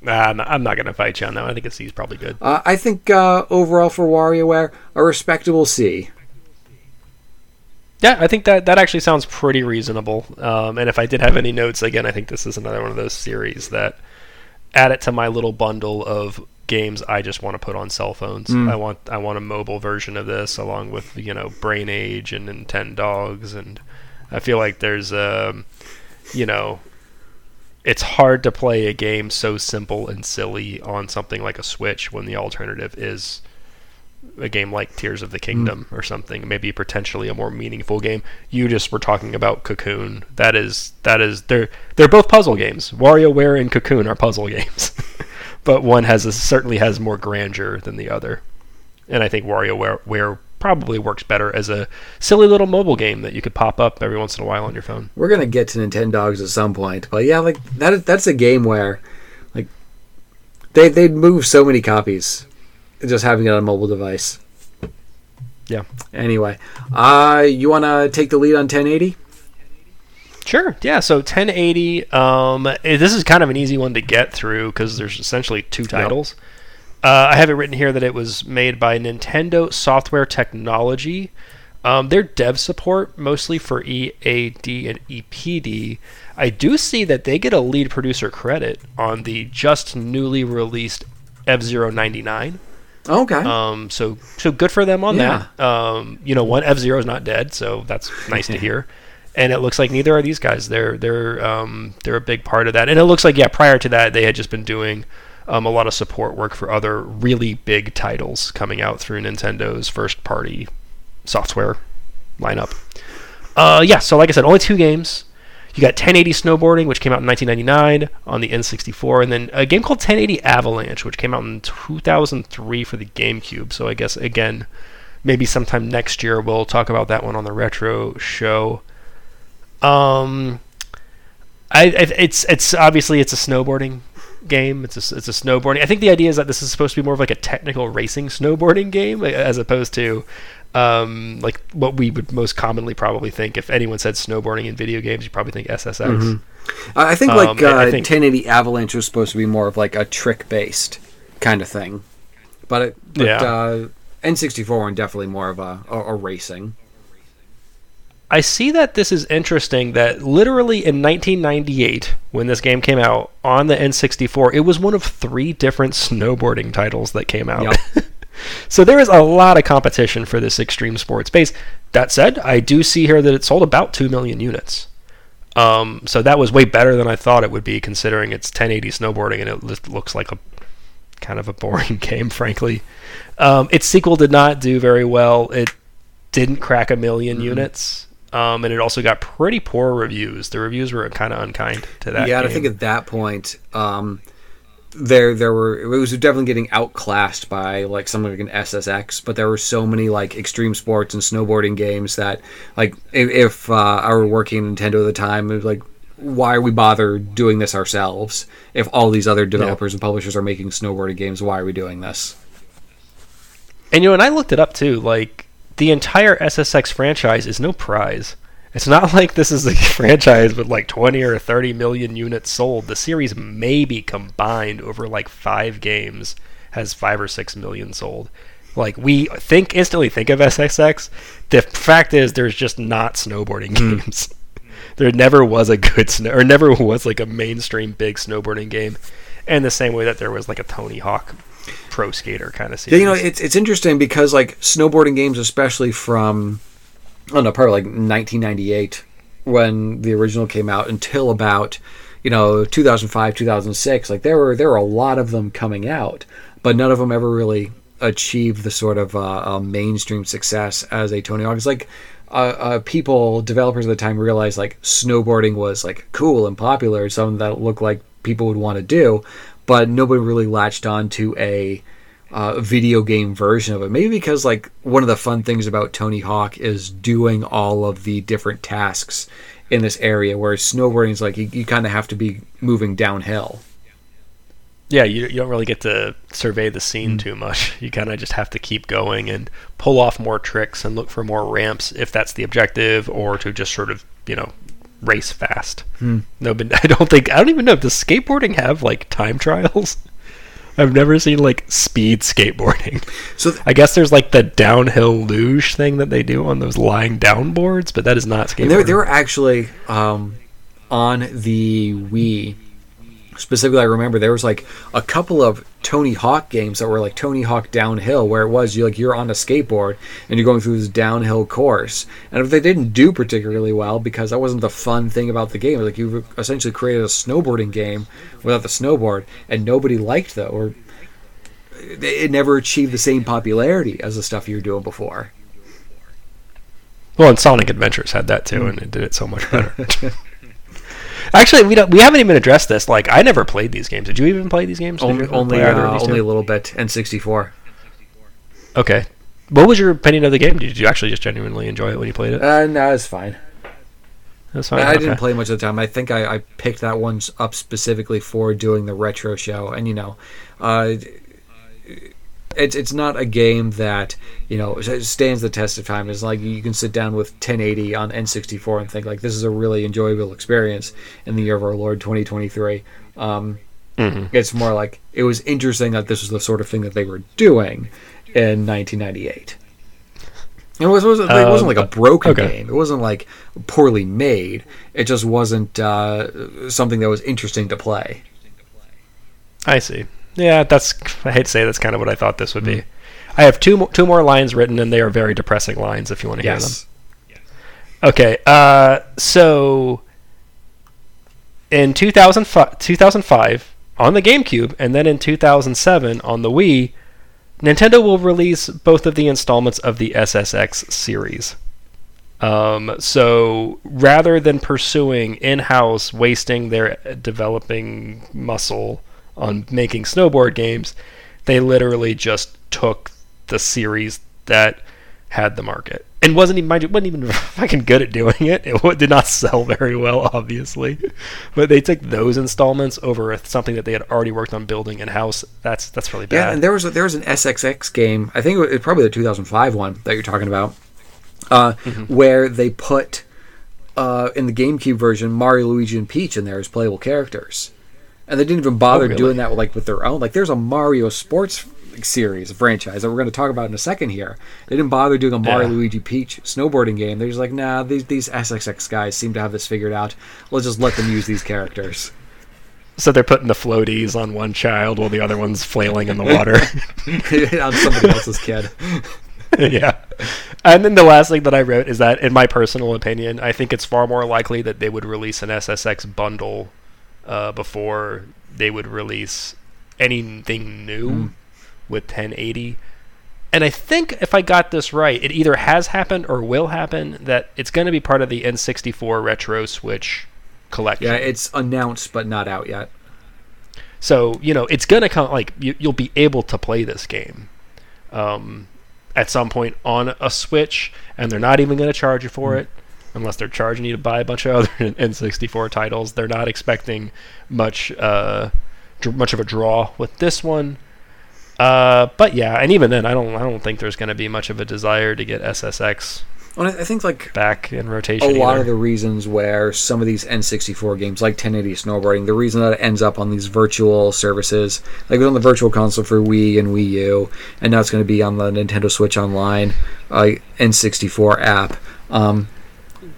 Nah, I'm not, going to fight you on that. one. I think a C is probably good. Uh, I think uh, overall for WarioWare, a respectable C. Yeah, I think that that actually sounds pretty reasonable. Um, and if I did have any notes, again, I think this is another one of those series that add it to my little bundle of games I just want to put on cell phones. I want I want a mobile version of this along with you know Brain Age and Nintendogs, and I feel like there's um, you know it's hard to play a game so simple and silly on something like a Switch when the alternative is a game like Tears of the Kingdom or something, maybe potentially a more meaningful game. You just were talking about Cocoon. That is that is they're they're both puzzle games. WarioWare and Cocoon are puzzle games. But one has a, certainly has more grandeur than the other. And I think WarioWare probably works better as a silly little mobile game that you could pop up every once in a while on your phone. We're gonna get to Nintendogs at some point, but yeah, like that. That's a game where, like, they they'd move so many copies, just having it on a mobile device. Yeah. Anyway, uh, you want to take the lead on 1080? Sure. Yeah. So 1080. Um, eh, this is kind of an easy one to get through because there's essentially two titles. Uh, I have it written here that it was made by Nintendo Software Technology. Um, their dev support mostly for EAD and EPD. I do see that they get a lead producer credit on the just newly released F Zero 99. Okay. Um, so so good for them on Yeah. that. Um, you know, one F Zero is not dead, so that's nice to hear. And it looks like neither are these guys. They're they're um, they're a big part of that. And it looks like yeah, prior to that, they had just been doing um, a lot of support work for other really big titles coming out through Nintendo's first party software lineup. Uh, yeah, so like I said, only two games. You got 1080 Snowboarding, which came out in 1999 on the N64, and then a game called 1080 Avalanche, which came out in 2003 for the GameCube. So I guess again, maybe sometime next year we'll talk about that one on the retro show. Um, I, it's it's obviously it's a snowboarding game. It's a, it's a snowboarding. I think the idea is that this is supposed to be more of like a technical racing snowboarding game as opposed to um, like what we would most commonly probably think if anyone said snowboarding in video games, you probably think SSX. I I think Um, like I- uh, I think- 1080 Avalanche was supposed to be more of like a trick based kind of thing, but it, but Yeah. uh, N64 one definitely more of a, a, a racing. I see that this is interesting that literally in 1998, when this game came out on the N64, it was one of three different snowboarding titles that came out. Yep. so there is a lot of competition for this extreme sports base. That said, I do see here that it sold about 2 million units. Um, so that was way better than I thought it would be, considering it's 1080 snowboarding and it looks like a kind of a boring game, frankly. Um, its sequel did not do very well. It didn't crack a 1000000 units, um, and it also got pretty poor reviews. The reviews were kind of unkind to that. yeah, and I think at that point, um, there there were it was definitely getting outclassed by like something like an SSX, but there were so many like extreme sports and snowboarding games that like if, if uh, I were working Nintendo at the time, it was like why are we bother doing this ourselves if all these other developers and publishers are making snowboarding games? Why are we doing this? And you know, and I looked it up too. Like the entire SSX franchise is no prize. It's not like this is a franchise with like 20 or 30 million units sold. The series maybe combined over like five games has five or six million sold. Like we think instantly think of SSX. The fact is, there's just not snowboarding hmm. games. there never was a good snow, or never was like a mainstream big snowboarding game. And the same way that there was like a Tony Hawk pro skater kind of Yeah, you know, it's it's interesting because like snowboarding games, especially from I don't know, probably like 1998 when the original came out until about you know 2005 2006 like there were there were a lot of them coming out but none of them ever really achieved the sort of uh, uh, mainstream success as a tony hawk. It's like uh, uh, people developers at the time realized like snowboarding was like cool and popular something that looked like people would want to do but nobody really latched on to a uh, video game version of it. Maybe because like one of the fun things about Tony Hawk is doing all of the different tasks in this area, whereas snowboarding is like you, you kind of have to be moving downhill. yeah, you, you don't really get to survey the scene too much. You kind of just have to keep going and pull off more tricks and look for more ramps if that's the objective, or to just sort of, you know, race fast. No, but I don't think I don't even know. Does skateboarding have like time trials? I've never seen like speed skateboarding. So th- I guess there's like the downhill luge thing that they do on those lying down boards, but that is not skateboarding. And they, were- they were actually um, on the Wii. Specifically, I remember there was like a couple of Tony Hawk games that were like Tony Hawk Downhill, where it was you like you're on a skateboard and you're going through this downhill course. And if they didn't do particularly well, because that wasn't the fun thing about the game, like you essentially created a snowboarding game without the snowboard, and nobody liked that, or it never achieved the same popularity as the stuff you were doing before. Well, and Sonic Adventures had that too, mm. and it did it so much better. Actually, we don't. We haven't even addressed this. Like, I never played these games. Did you even play these games? Did Only, only, play either of uh, only a little bit. N64. Okay. What was your opinion of the game? Did you actually just genuinely enjoy it when you played it? Uh, no, it's fine. That's fine. I, I okay. didn't play much of the time. I think I, I picked that one up specifically for doing the retro show, and you know, uh, it's it's not a game that you know stands the test of time. It's like you can sit down with 1080 on N64 and think like this is a really enjoyable experience in the year of our Lord 2023. Um, Mhm. It's more like it was interesting that this was the sort of thing that they were doing in 1998. It, was, wasn't, it wasn't like a Um, broken okay. game. It wasn't like poorly made. It just wasn't uh, something that was interesting to play. I see. Yeah, that's. I hate to say that's kind of what I thought this would Mm. be. I have two mo- two more lines written, and they are very depressing lines. If you want to hear them. Yes. Okay, uh, so in 2005, 2005 on the GameCube, and then in 2007 on the Wii, Nintendo will release both of the installments of the SSX series. Um, so rather than pursuing in-house, wasting their developing muscle on making snowboard games, they literally just took the series that had the market and wasn't even mind you, wasn't even fucking good at doing it. It did not sell very well, obviously, but they took those installments over something that they had already worked on building in house. That's that's really bad. Yeah, and there was a, there was an SSX game. I think it was probably the 2005 one that you're talking about, uh, Mm-hmm. where they put uh, in the GameCube version Mario, Luigi, and Peach in there as playable characters, and they didn't even bother Oh, really? doing that with, like with their own. Like there's a Mario sports series, franchise that we're going to talk about in a second here. They didn't bother doing a Mario, Yeah. Luigi, Peach snowboarding game. They're just like, nah, these these SSX guys seem to have this figured out. Let's just let them use these characters. so they're putting the floaties on one child while the other one's flailing in the water. on somebody else's kid. yeah. And then the last thing that I wrote is that, in my personal opinion, I think it's far more likely that they would release an SSX bundle uh, before they would release anything new with 1080. And I think if I got this right, it either has happened or will happen that it's going to be part of the N64 Retro Switch collection. Yeah, it's announced but not out yet. So you know it's gonna come like you, you'll be able to play this game um, at some point on a Switch, and they're not even gonna charge you for it unless they're charging you to buy a bunch of other N64 titles. They're not expecting much uh, dr- much of a draw with this one. Uh, but yeah, and even then, I don't I don't think there's gonna be much of a desire to get SSX Well, I think like back in rotation. a lot either. of the reasons where some of these N64 games, like 1080 snowboarding, the reason that it ends up on these virtual services, like it was on the virtual console for Wii and Wii U, and now it's going to be on the Nintendo Switch Online uh, N64 app. Um,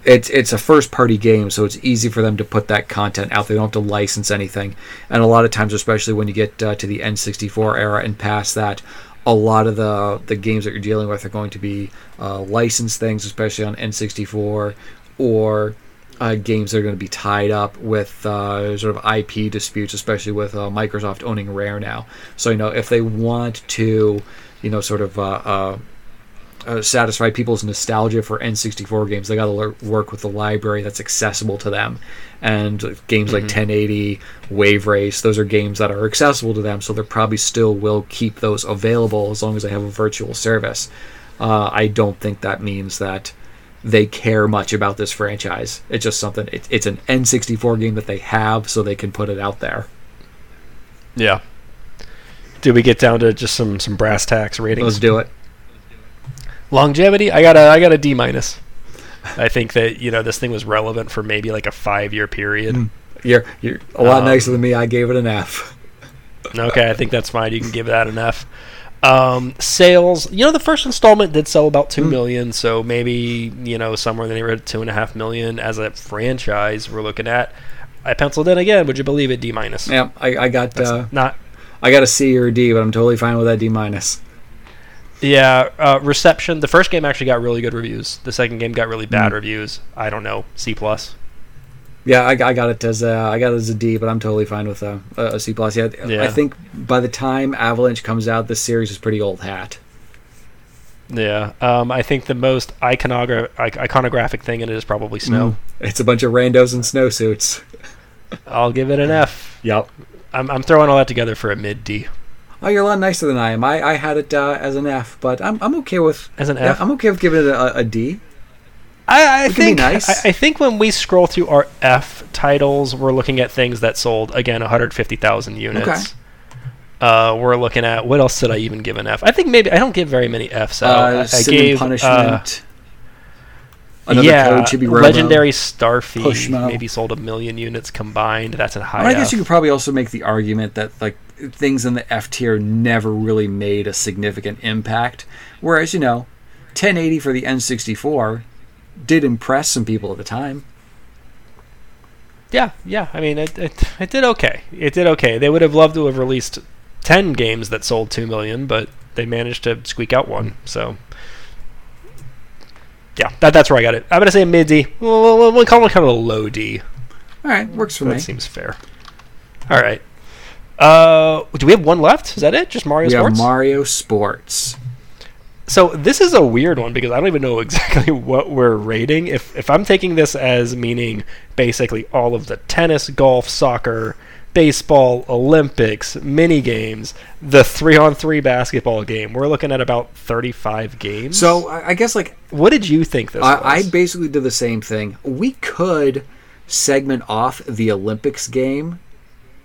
it's it's a first party game, so it's easy for them to put that content out. They don't have to license anything, and a lot of times, especially when you get uh, to the N64 era and past that, a lot of the the games that you're dealing with are going to be uh, licensed things, especially on N64, or uh, games that are going to be tied up with uh, sort of IP disputes, especially with uh, Microsoft owning Rare now. So you know, if they want to, you know, sort of uh, uh, uh, satisfy people's nostalgia for N64 games, they got to work with the library that's accessible to them. And games like 1080, Wave Race, those are games that are accessible to them, so they probably still will keep those available as long as they have a virtual service. Uh, I don't think that means that they care much about this franchise. It's just something. It, it's an N64 game that they have, so they can put it out there. yeah. Do we get down to just some some brass tacks ratings? Let's do it. Longevity, I got a I got a D minus. I think that you know this thing was relevant for maybe like a five year period. You're you're a lot Um, nicer than me. I gave it an F. Okay, I think that's fine. You can give that an F. Um, sales, you know, the first installment did sell about two Hmm. million, so maybe you know somewhere in the neighborhood of two and a half million as a franchise. We're looking at. I penciled in again. Would you believe it? D minus. Yeah, I, I got uh, Not. I got a C or a D, but I'm totally fine with that D minus. Yeah. Uh, reception. The first game actually got really good reviews. The second game got really bad Hmm. reviews. I don't know. C plus. Yeah, I, I got it as a, I got it as a D, but I'm totally fine with a, a C plus. Yeah, Yeah. I think by the time Avalanche comes out, this series is pretty old hat. Yeah. Um, I think the most iconogra- iconographic thing in it is probably snow. It's a bunch of randos in snowsuits. I'll give it an F. Yep. I'm, I'm throwing all that together for a mid D. Oh, you're a lot nicer than I am. I, I had it uh, as an F, but I'm, I'm okay with As an yeah, F. I'm okay with giving it a, a D. I, I It can be think nice. I, I think when we scroll through our F titles, we're looking at things that sold again 150,000 units. Okay. Uh, we're looking at what else did I even give an F? I think maybe I don't give very many Fs out. I- Uh, I, Sin and gave Punishment. uh, Another yeah, code should be legendary Starfy Pushmo. maybe sold a million units combined. That's a high. I, mean, I guess F. you could probably also make the argument that like things in the F tier never really made a significant impact, whereas you know, 1080 for the N64 did impress some people at the time. Yeah, yeah. I mean, it, it it did okay. It did okay. They would have loved to have released ten games that sold two million, but they managed to squeak out one. So, yeah, that, that's where I got it. I'm gonna say a mid D. We'll, we'll, we'll call it kind of a low D. All right, works for that me. That seems fair. All right. Uh, do we have one left? Is that it? Just Mario We have Sports? Mario Sports. So this is a weird one because I don't even know exactly what we're rating. If if I'm taking this as meaning basically all of the tennis, golf, soccer, baseball, Olympics, mini games, the three on three basketball game, we're looking at about 35 games. So I I guess like what did you think this I, I basically did the same thing. We could segment off the Olympics game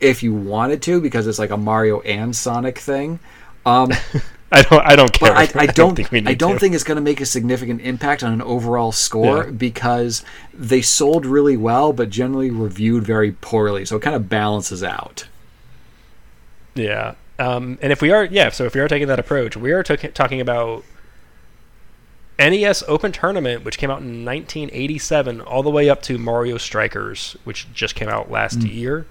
if you wanted to, because it's like a Mario and Sonic thing. Um, I don't I don't care. I, I don't. think we need I don't think it's going to make a significant impact on an overall score Yeah. because they sold really well, but generally reviewed very poorly. So it kind of balances out. Yeah. Um, and if we are, yeah, so if we are taking that approach, we are took talking about NES Open Tournament, which came out in 1987, all the way up to Mario Strikers, which just came out last year.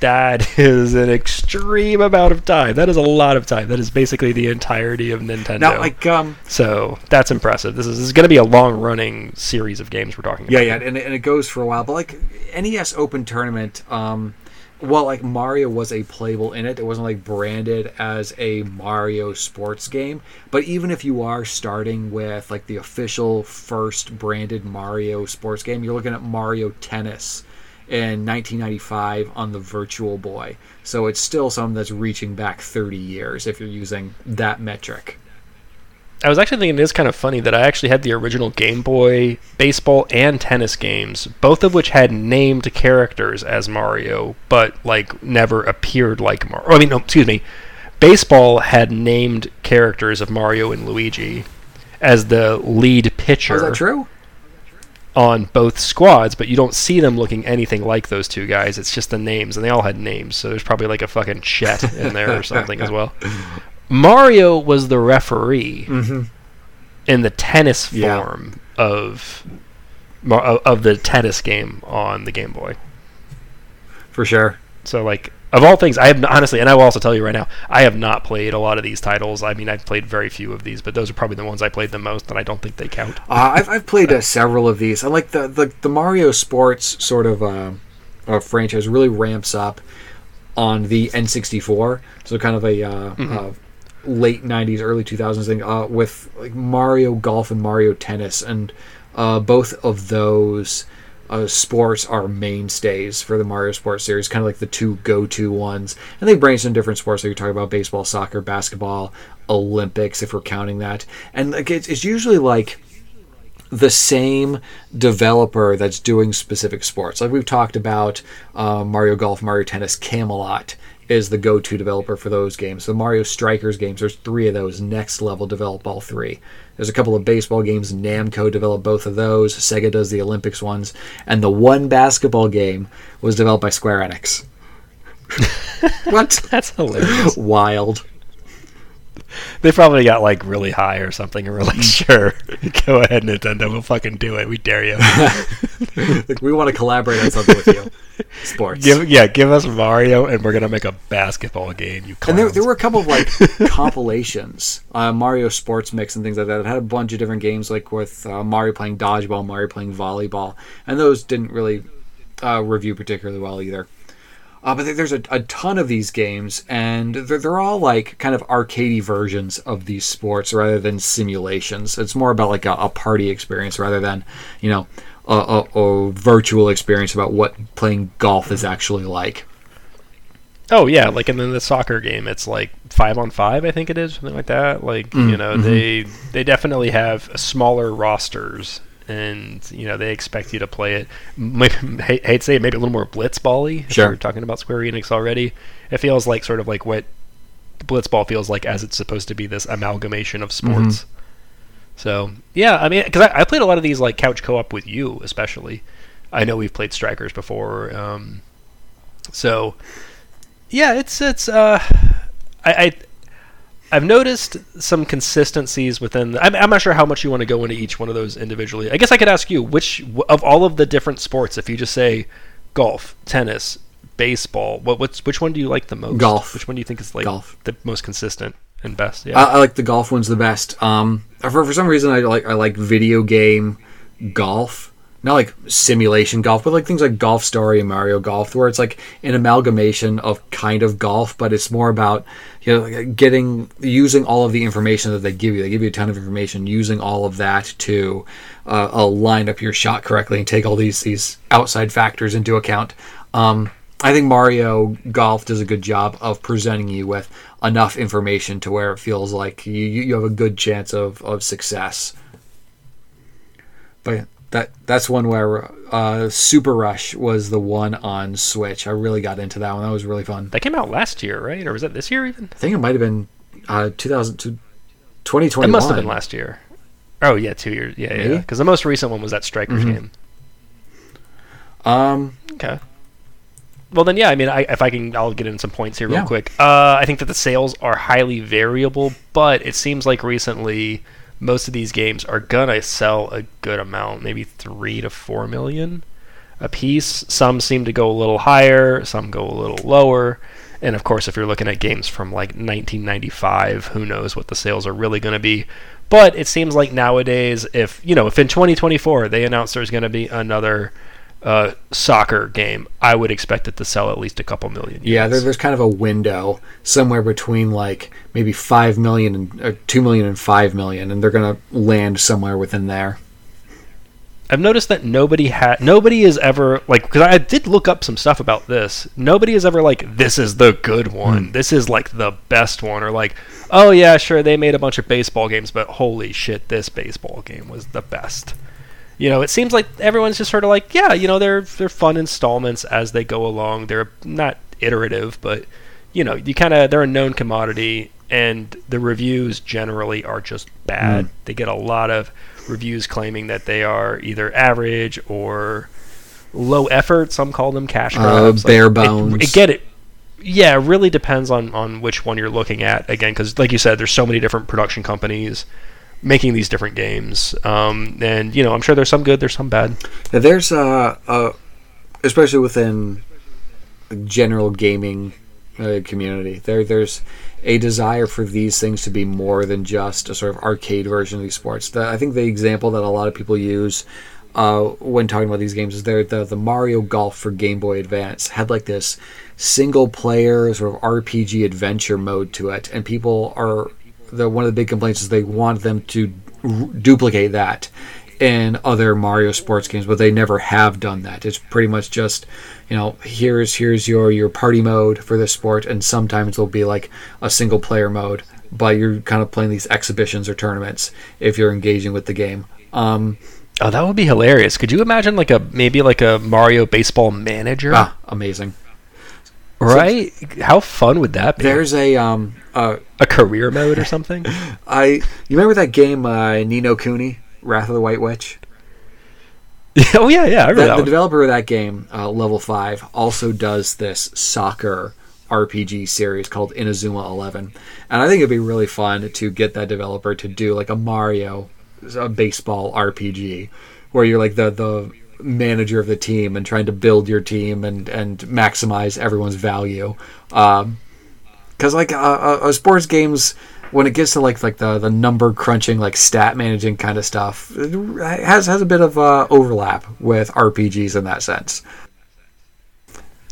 That is an extreme amount of time. That is a lot of time. That is basically the entirety of Nintendo. Now, like, um, so that's impressive. This is, this is going to be a long running series of games we're talking yeah, about. yeah, yeah, and, it- and it goes for a while. But like NES Open Tournament, um, well, like Mario was a playable in it. It wasn't like branded as a Mario sports game. But even if you are starting with like the official first branded Mario sports game, you're looking at Mario Tennis in 1995 on the Virtual Boy. So it's still something that's reaching back 30 years if you're using that metric. I was actually thinking it is kind of funny that I actually had the original Game Boy baseball and tennis games, both of which had named characters as Mario, but like never appeared like Mario. Oh, I mean, no, excuse me. Baseball had named characters of Mario and Luigi as the lead pitcher Is that true? On both squads, but you don't see them looking anything like those two guys. It's just the names, and they all had names. So there's probably like a fucking Chet in there or something as well. Mario was the referee mm-hmm. in the tennis form of Mar- of of the tennis game on the Game Boy. For sure. So like of all things, I have honestly, and I will also tell you right now, I have not played a lot of these titles. I mean, I've played very few of these, but those are probably the ones I played the most, and I don't think they count. Uh, I've, I've played uh, several of these. I like the, the, the Mario Sports sort of uh, uh, franchise really ramps up on the N64. So kind of a uh, uh, late 90s, early 2000s thing uh, with like Mario Golf and Mario Tennis. And uh, both of those uh, sports are mainstays for the Mario Sports series, kind of like the two go-to ones. And they branch in different sports. So you're talking about baseball, soccer, basketball, Olympics, if we're counting that. And like it's, it's usually like the same developer that's doing specific sports. Like we've talked about uh, Mario Golf, Mario Tennis, Camelot is the go-to developer for those games. The Mario Strikers games, there's three of those. Next Level develop all three. There's a couple of baseball games. Namco developed both of those. Sega does the Olympics ones, and the one basketball game was developed by Square Enix. what? That's hilarious. Wild. They probably got like really high or something, and we're like, sure, go ahead, Nintendo, we'll fucking do it. We dare you. like we want to collaborate on something with you. Sports. give, yeah, give us Mario, and we're gonna make a basketball game. You and there, there were a couple of like compilations, uh, Mario Sports Mix and things like that. It had a bunch of different games, like with uh, Mario playing dodgeball, Mario playing volleyball, and those didn't really uh, review particularly well either. Uh, but there's a, a ton of these games, and they're, they're all like kind of arcadey versions of these sports rather than simulations. It's more about like a, a party experience rather than, you know, a, a, a virtual experience about what playing golf is actually like. Oh yeah, like and then the soccer game, it's like five on five, I think it is, something like that. Like Mm, you know, they they definitely have smaller rosters, and you know they expect you to play it. Maybe, hate, hate to say it, maybe a little more blitzball-y. if Sure. We're talking about Square Enix already. It feels like sort of like what blitzball feels like as it's supposed to be this amalgamation of sports. So yeah, I mean, because I, I played a lot of these like couch co-op with you, especially. I know we've played Strikers before, um, so yeah, it's it's. Uh, I, I I've noticed some consistencies within. The, I'm, I'm not sure how much you want to go into each one of those individually. I guess I could ask you which of all of the different sports, if you just say golf, tennis, baseball, what what's which one do you like the most? Golf. Which one do you think is like Golf. the most consistent and best? Yeah. I, I like the golf one's the best. Um, for for some reason, I like I like video game golf, not like simulation golf, but like things like Golf Story and Mario Golf, where it's like an amalgamation of kind of golf, but it's more about you know getting using all of the information that they give you. They give you a ton of information, using all of that to uh, uh, line up your shot correctly and take all these these outside factors into account. Um, I think Mario Golf does a good job of presenting you with enough information to where it feels like you, you have a good chance of, of success. But that that's one where uh, Super Rush was the one on Switch. I really got into that one. That was really fun. that came out last year, right? Or was that this year even? I think it might have been uh, 2000 to 2021. It must have been last year. Oh yeah, two years. Yeah, yeah. Because the most recent one was that Strikers Mhm. game. Um, Okay. Well then, yeah. I mean, I, if I can, I'll get in some points here real Yeah. quick. Uh, I think that the sales are highly variable, but it seems like recently most of these games are gonna sell a good amount, maybe three to four million a piece. Some seem to go a little higher, some go a little lower. And of course, if you're looking at games from like 1995, who knows what the sales are really going to be. But it seems like nowadays, if you know, if in 2024 they announce there's going to be another uh, soccer game, I would expect it to sell at least a couple million. yeah, there, there's kind of a window somewhere between like maybe five million and uh, two million and five million, and they're gonna land somewhere within there. I've noticed that nobody had nobody is ever like because I did look up some stuff about this. Nobody is ever like this is the good one. This is like the best one or like oh yeah sure they made a bunch of baseball games but holy shit this baseball game was the best. You know, it seems like everyone's just sort of like yeah you know they're they're fun installments as they go along. They're not iterative but you know you kind of they're a known commodity and the reviews generally are just bad. Mm. They get a lot of reviews claiming that they are either average or low effort. Some call them cash Uh, grabs. bare it- bones. It, get it. Yeah, it really depends on on which one you're looking at. Again, because like you said, there's so many different production companies making these different games. Um, and you know, I'm sure there's some good, there's some bad. Now, there's uh, uh especially within the general gaming uh, community there there's a desire for these things to be more than just a sort of arcade version of these sports the, i think the example that a lot of people use uh, when talking about these games is there the, the mario golf for game boy advance had like this single player sort of rpg adventure mode to it and people are the one of the big complaints is they want them to r- duplicate that in other Mario sports games, but they never have done that. It's pretty much just, you know, here's here's your your party mode for this sport, and sometimes it'll be like a single player mode, but you're kind of playing these exhibitions or tournaments if you're engaging with the game. Um, Oh, that would be hilarious. Could you imagine like a maybe like a Mario baseball manager? ah, amazing. Right? How fun would that be? There's a um uh a career mode or something. I you remember that game uh, Ni no Kuni Wrath of the White Witch? oh yeah, yeah. I remember That, that the developer of that game, uh, Level Five, also does this soccer RPG series called Inazuma Eleven, and I think it'd be really fun to get that developer to do like a Mario, a baseball RPG, where you're like the the manager of the team and trying to build your team and and maximize everyone's value. Um, because like uh, uh, uh, sports games when it gets to like like the the number crunching like stat managing kind of stuff it has has a bit of uh, overlap with RPGs in that sense.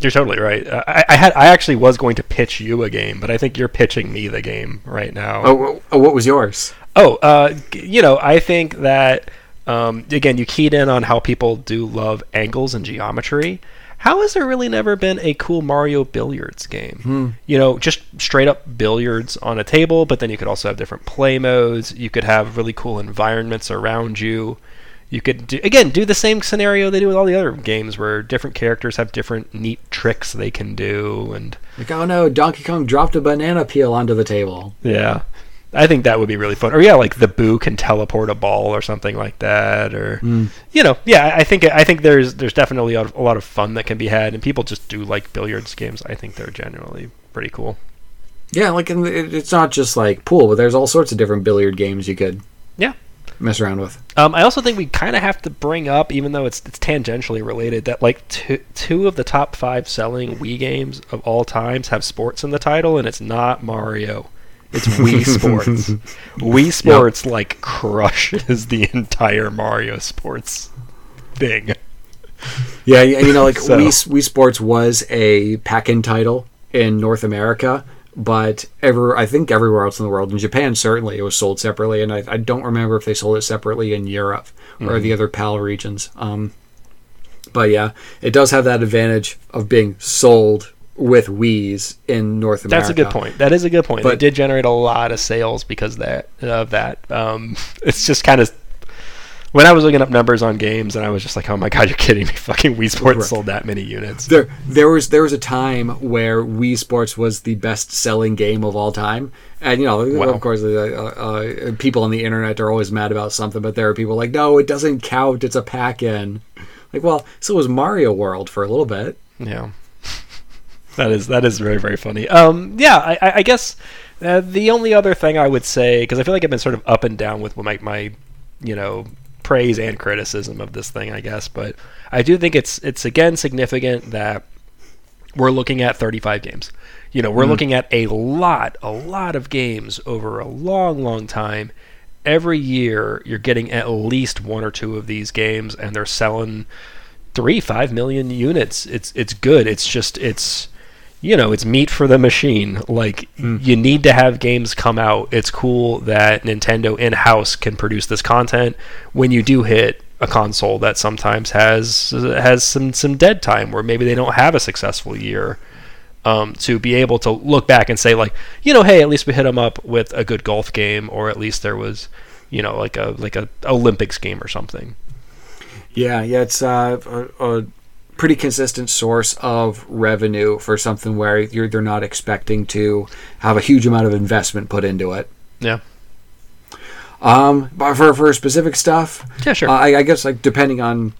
You're totally right. Uh, I, I had I actually was going to pitch you a game, but I think you're pitching me the game right now. Oh, oh what was yours? Oh, uh, you know, I think that um, again, you keyed in on how people do love angles and geometry. How has there really never been a cool Mario billiards game? You know, just straight up billiards on a table, but then you could also have different play modes. You could have really cool environments around you. You could do, again do the same scenario they do with all the other games, where different characters have different neat tricks they can do, and Like oh no, Donkey Kong dropped a banana peel onto the table. yeah. I think that would be really fun. Or yeah, like the Boo can teleport a ball or something like that. Or you know, yeah, I think I think there's there's definitely a, a lot of fun that can be had, and people just do like billiards games. I think they're generally pretty cool. Yeah, like it's not just like pool, but there's all sorts of different billiard games you could Yeah. mess around with. Um, I also think we kind of have to bring up, even though it's it's tangentially related, that like two two of the top five selling Wii games of all times have sports in the title, and it's not Mario. It's Wii Sports. Wii Sports like crushes the entire Mario Sports thing. Yeah, and you know, like So- Wii, Wii Sports was a pack-in title in North America, but ever I think everywhere else in the world, in Japan certainly, it was sold separately, and I, I don't remember if they sold it separately in Europe or the other PAL regions. Um, but yeah, it does have that advantage of being sold with Wii's in North America. That's a good point. That is a good point. they But- did generate a lot of sales because that of that. Um, it's just kind of when I was looking up numbers on games, and I was just like, "Oh my god, you're kidding me! Fucking Wii Sports Right. sold that many units." There, there was there was a time where Wii Sports was the best selling game of all time, and you know, Wow. of course, uh, uh, people on the internet are always mad about something, but there are people like, no, it doesn't count. It's a pack-in. Like, well, so was Mario World for a little bit. Yeah, that is that is very very funny. Um, yeah, I, I guess uh, the only other thing I would say because I feel like I've been sort of up and down with my my you know praise and criticism of this thing, I guess, but I do think it's it's again significant that we're looking at 35 games. You know, we're looking at a lot, a lot of games over a long, long time. Every year, you're getting at least one or two of these games, and they're selling three, five million units. It's it's good. It's just it's you know it's meat for the machine. Like you need to have games come out. It's cool that Nintendo in house can produce this content. When you do hit a console that sometimes has has some some dead time where maybe they don't have a successful year. Um, to be able to look back and say like you know hey at least we hit them up with a good golf game or at least there was you know like a like a Olympics game or something Yeah, yeah, it's uh, a, a pretty consistent source of revenue for something where you're they're not expecting to have a huge amount of investment put into it. yeah Um, but for for specific stuff, yeah sure Uh, I, I guess like depending on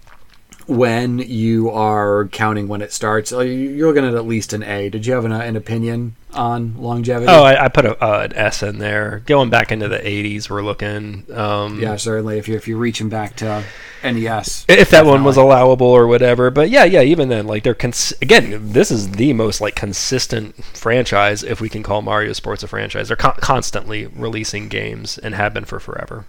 when you are counting when it starts, you- you're looking at at least an A. Did you have an, uh, an opinion on longevity? Oh, I, I put a, uh, an S in there. Going back into the '80s, we're looking. Um, yeah, certainly. If you're if you're reaching back to NES, if that one was allowable or whatever. But yeah, yeah. Even then, like they're cons- again, this is the most like consistent franchise, if we can call Mario Sports a franchise. They're con- constantly releasing games and have been for forever.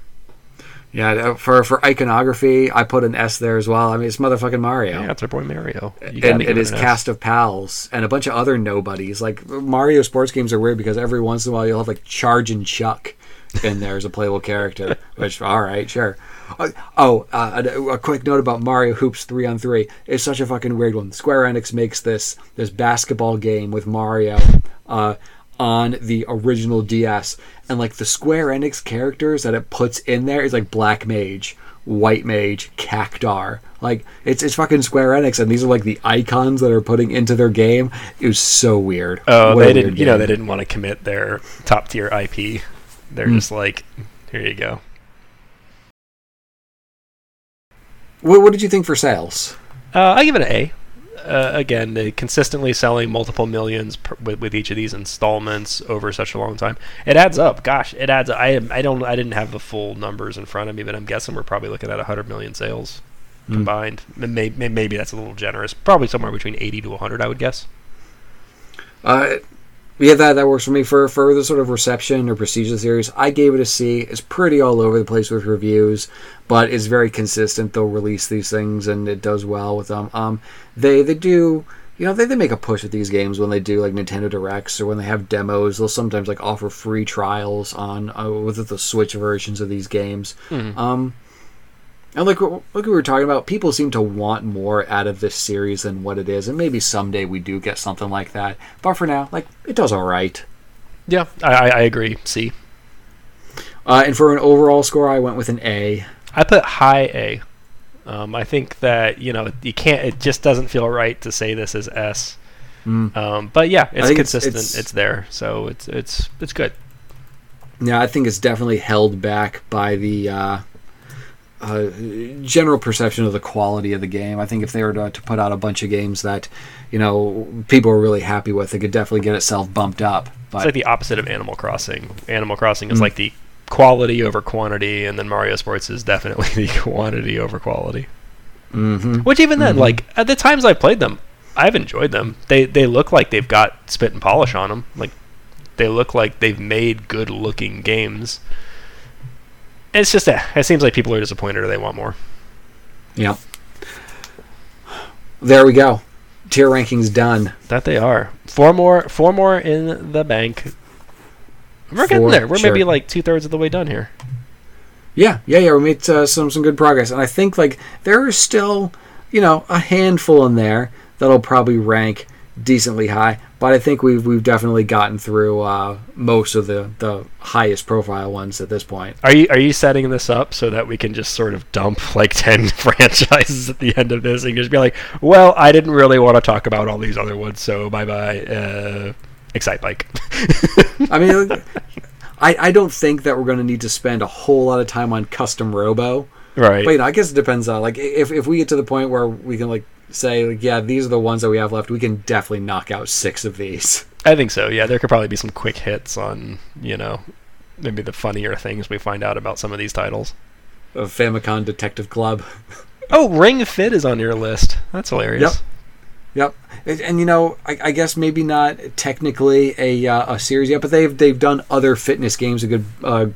Yeah, uh, for for iconography, I put an S there as well. I mean, it's motherfucking Mario. Yeah, it's our boy Mario. You gotta and his it it is an S. cast of pals and a bunch of other nobodies. Like Mario sports games are weird because every once in a while you'll have like Chargin' Chuck in there as a playable character. Which all right, sure. Uh, oh, uh, a, a quick note about Mario Hoops three on three. It's such a fucking weird one. Square Enix makes this this basketball game with Mario. Uh, on the original DS, and like the Square Enix characters that it puts in there is like Black Mage, White Mage, Cactuar. Like it's it's fucking Square Enix, and these are like the icons that are putting into their game. It was so weird. Oh, What they didn't. You know, they didn't want to commit their top tier IP. They're Hmm. just like, here you go. What, what did you think for sales? Uh, I give it an A. Uh, again, they consistently selling multiple millions per, with, with each of these installments over such a long time. It adds up. Gosh, it adds. Up. I I don't. I didn't have the full numbers in front of me, but I'm guessing we're probably looking at 100 million sales Hmm. combined. Maybe, maybe that's a little generous. Probably somewhere between 80 to 100, I would guess. Uh, yeah, that that works for me for for the sort of reception or prestige of series. I gave it a C. It's pretty all over the place with reviews, but it's very consistent. They'll release these things and it does well with them. Um, they they do. You know, they, they make a push with these games when they do like Nintendo Directs or when they have demos. They'll sometimes like offer free trials on uh, with the Switch versions of these games. Um, and like like we were talking about, people seem to want more out of this series than what it is, and maybe someday we do get something like that. But for now, like it does all right. Yeah, I, I, agree. C. Uh, and for an overall score, I went with an A. I put high A. Um, I think that you know you can't. It just doesn't feel right to say this as S. Mm. Um, but yeah, it's think it's- consistent. It's, it's- there, so it's it's it's good. Yeah, I think it's definitely held back by the uh, uh, general perception of the quality of the game. I think if they were to, to put out a bunch of games that you know people are really happy with, it could definitely get itself bumped up. But It's like the opposite of Animal Crossing. Animal Crossing is Mm. like the quality over quantity, and then Mario Sports is definitely the quantity over quality. Mhm. Which even then, Mhm. like at the times I played them, I've enjoyed them. They they look like they've got spit and polish on them. Like they look like they've made good looking games. It's just that it seems like people are disappointed or they want more. Yeah. There we go. Tier rankings done. That they are. Four more four more in the bank. We're getting there. We're sure. maybe like two thirds of the way done here. Yeah, yeah, yeah. We made uh, some some good progress, and I think like there are still, you know, a handful in there that'll probably rank decently high. But I think we've we've definitely gotten through uh, most of the the highest profile ones at this point. Are you are you setting this up so that we can just sort of dump like ten franchises at the end of this and just be like, well, I didn't really want to talk about all these other ones, so bye bye. Uh, Excitebike. I mean, I I don't think that we're going to need to spend a whole lot of time on custom robo. right. But you know, I guess it depends on like if if we get to the point where we can like say yeah these are the ones that we have left, we can definitely knock out six of these. I think so. Yeah, there could probably be some quick hits on you know maybe the funnier things we find out about some of these titles. Of Famicom Detective Club. Oh, Ring Fit is on your list. That's hilarious. Yep. Yep, and, and, you know, I, I guess maybe not technically a uh, a series yet, but they've they've done other fitness games that could uh,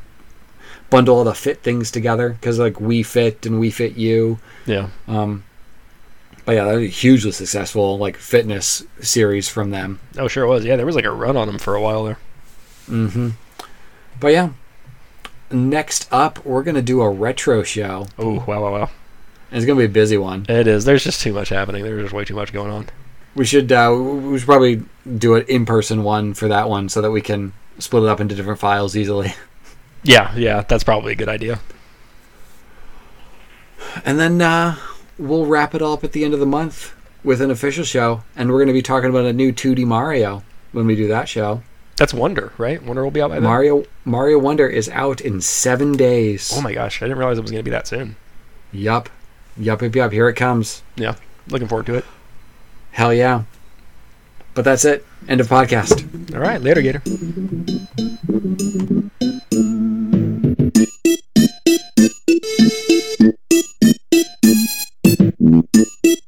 bundle all the fit things together because like Wii Fit and Wii Fit U. Yeah. Um, but yeah, that was a hugely successful like fitness series from them. Oh, sure it was. Yeah, there was like a run on them for a while there. Mm-hmm. But yeah, next up we're gonna do a retro show. Oh, wow, wow, wow. And it's gonna be a busy one. It is. There's just too much happening. There's just way too much going on. We should uh, we should probably do an in person one for that one so that we can split it up into different files easily. Yeah, yeah, that's probably a good idea. And then uh, we'll wrap it up at the end of the month with an official show, and we're going to be talking about a new 2D Mario when we do that show. That's Wonder, right? Wonder will be out by then. Mario Mario Wonder is out in seven days. Oh my gosh, I didn't realize it was going to be that soon. Yup, yup, yup, yup. Here it comes. Yeah, looking forward to it. Hell yeah! But that's it. End of podcast. All right, later, Gator. Thank you. Thank you.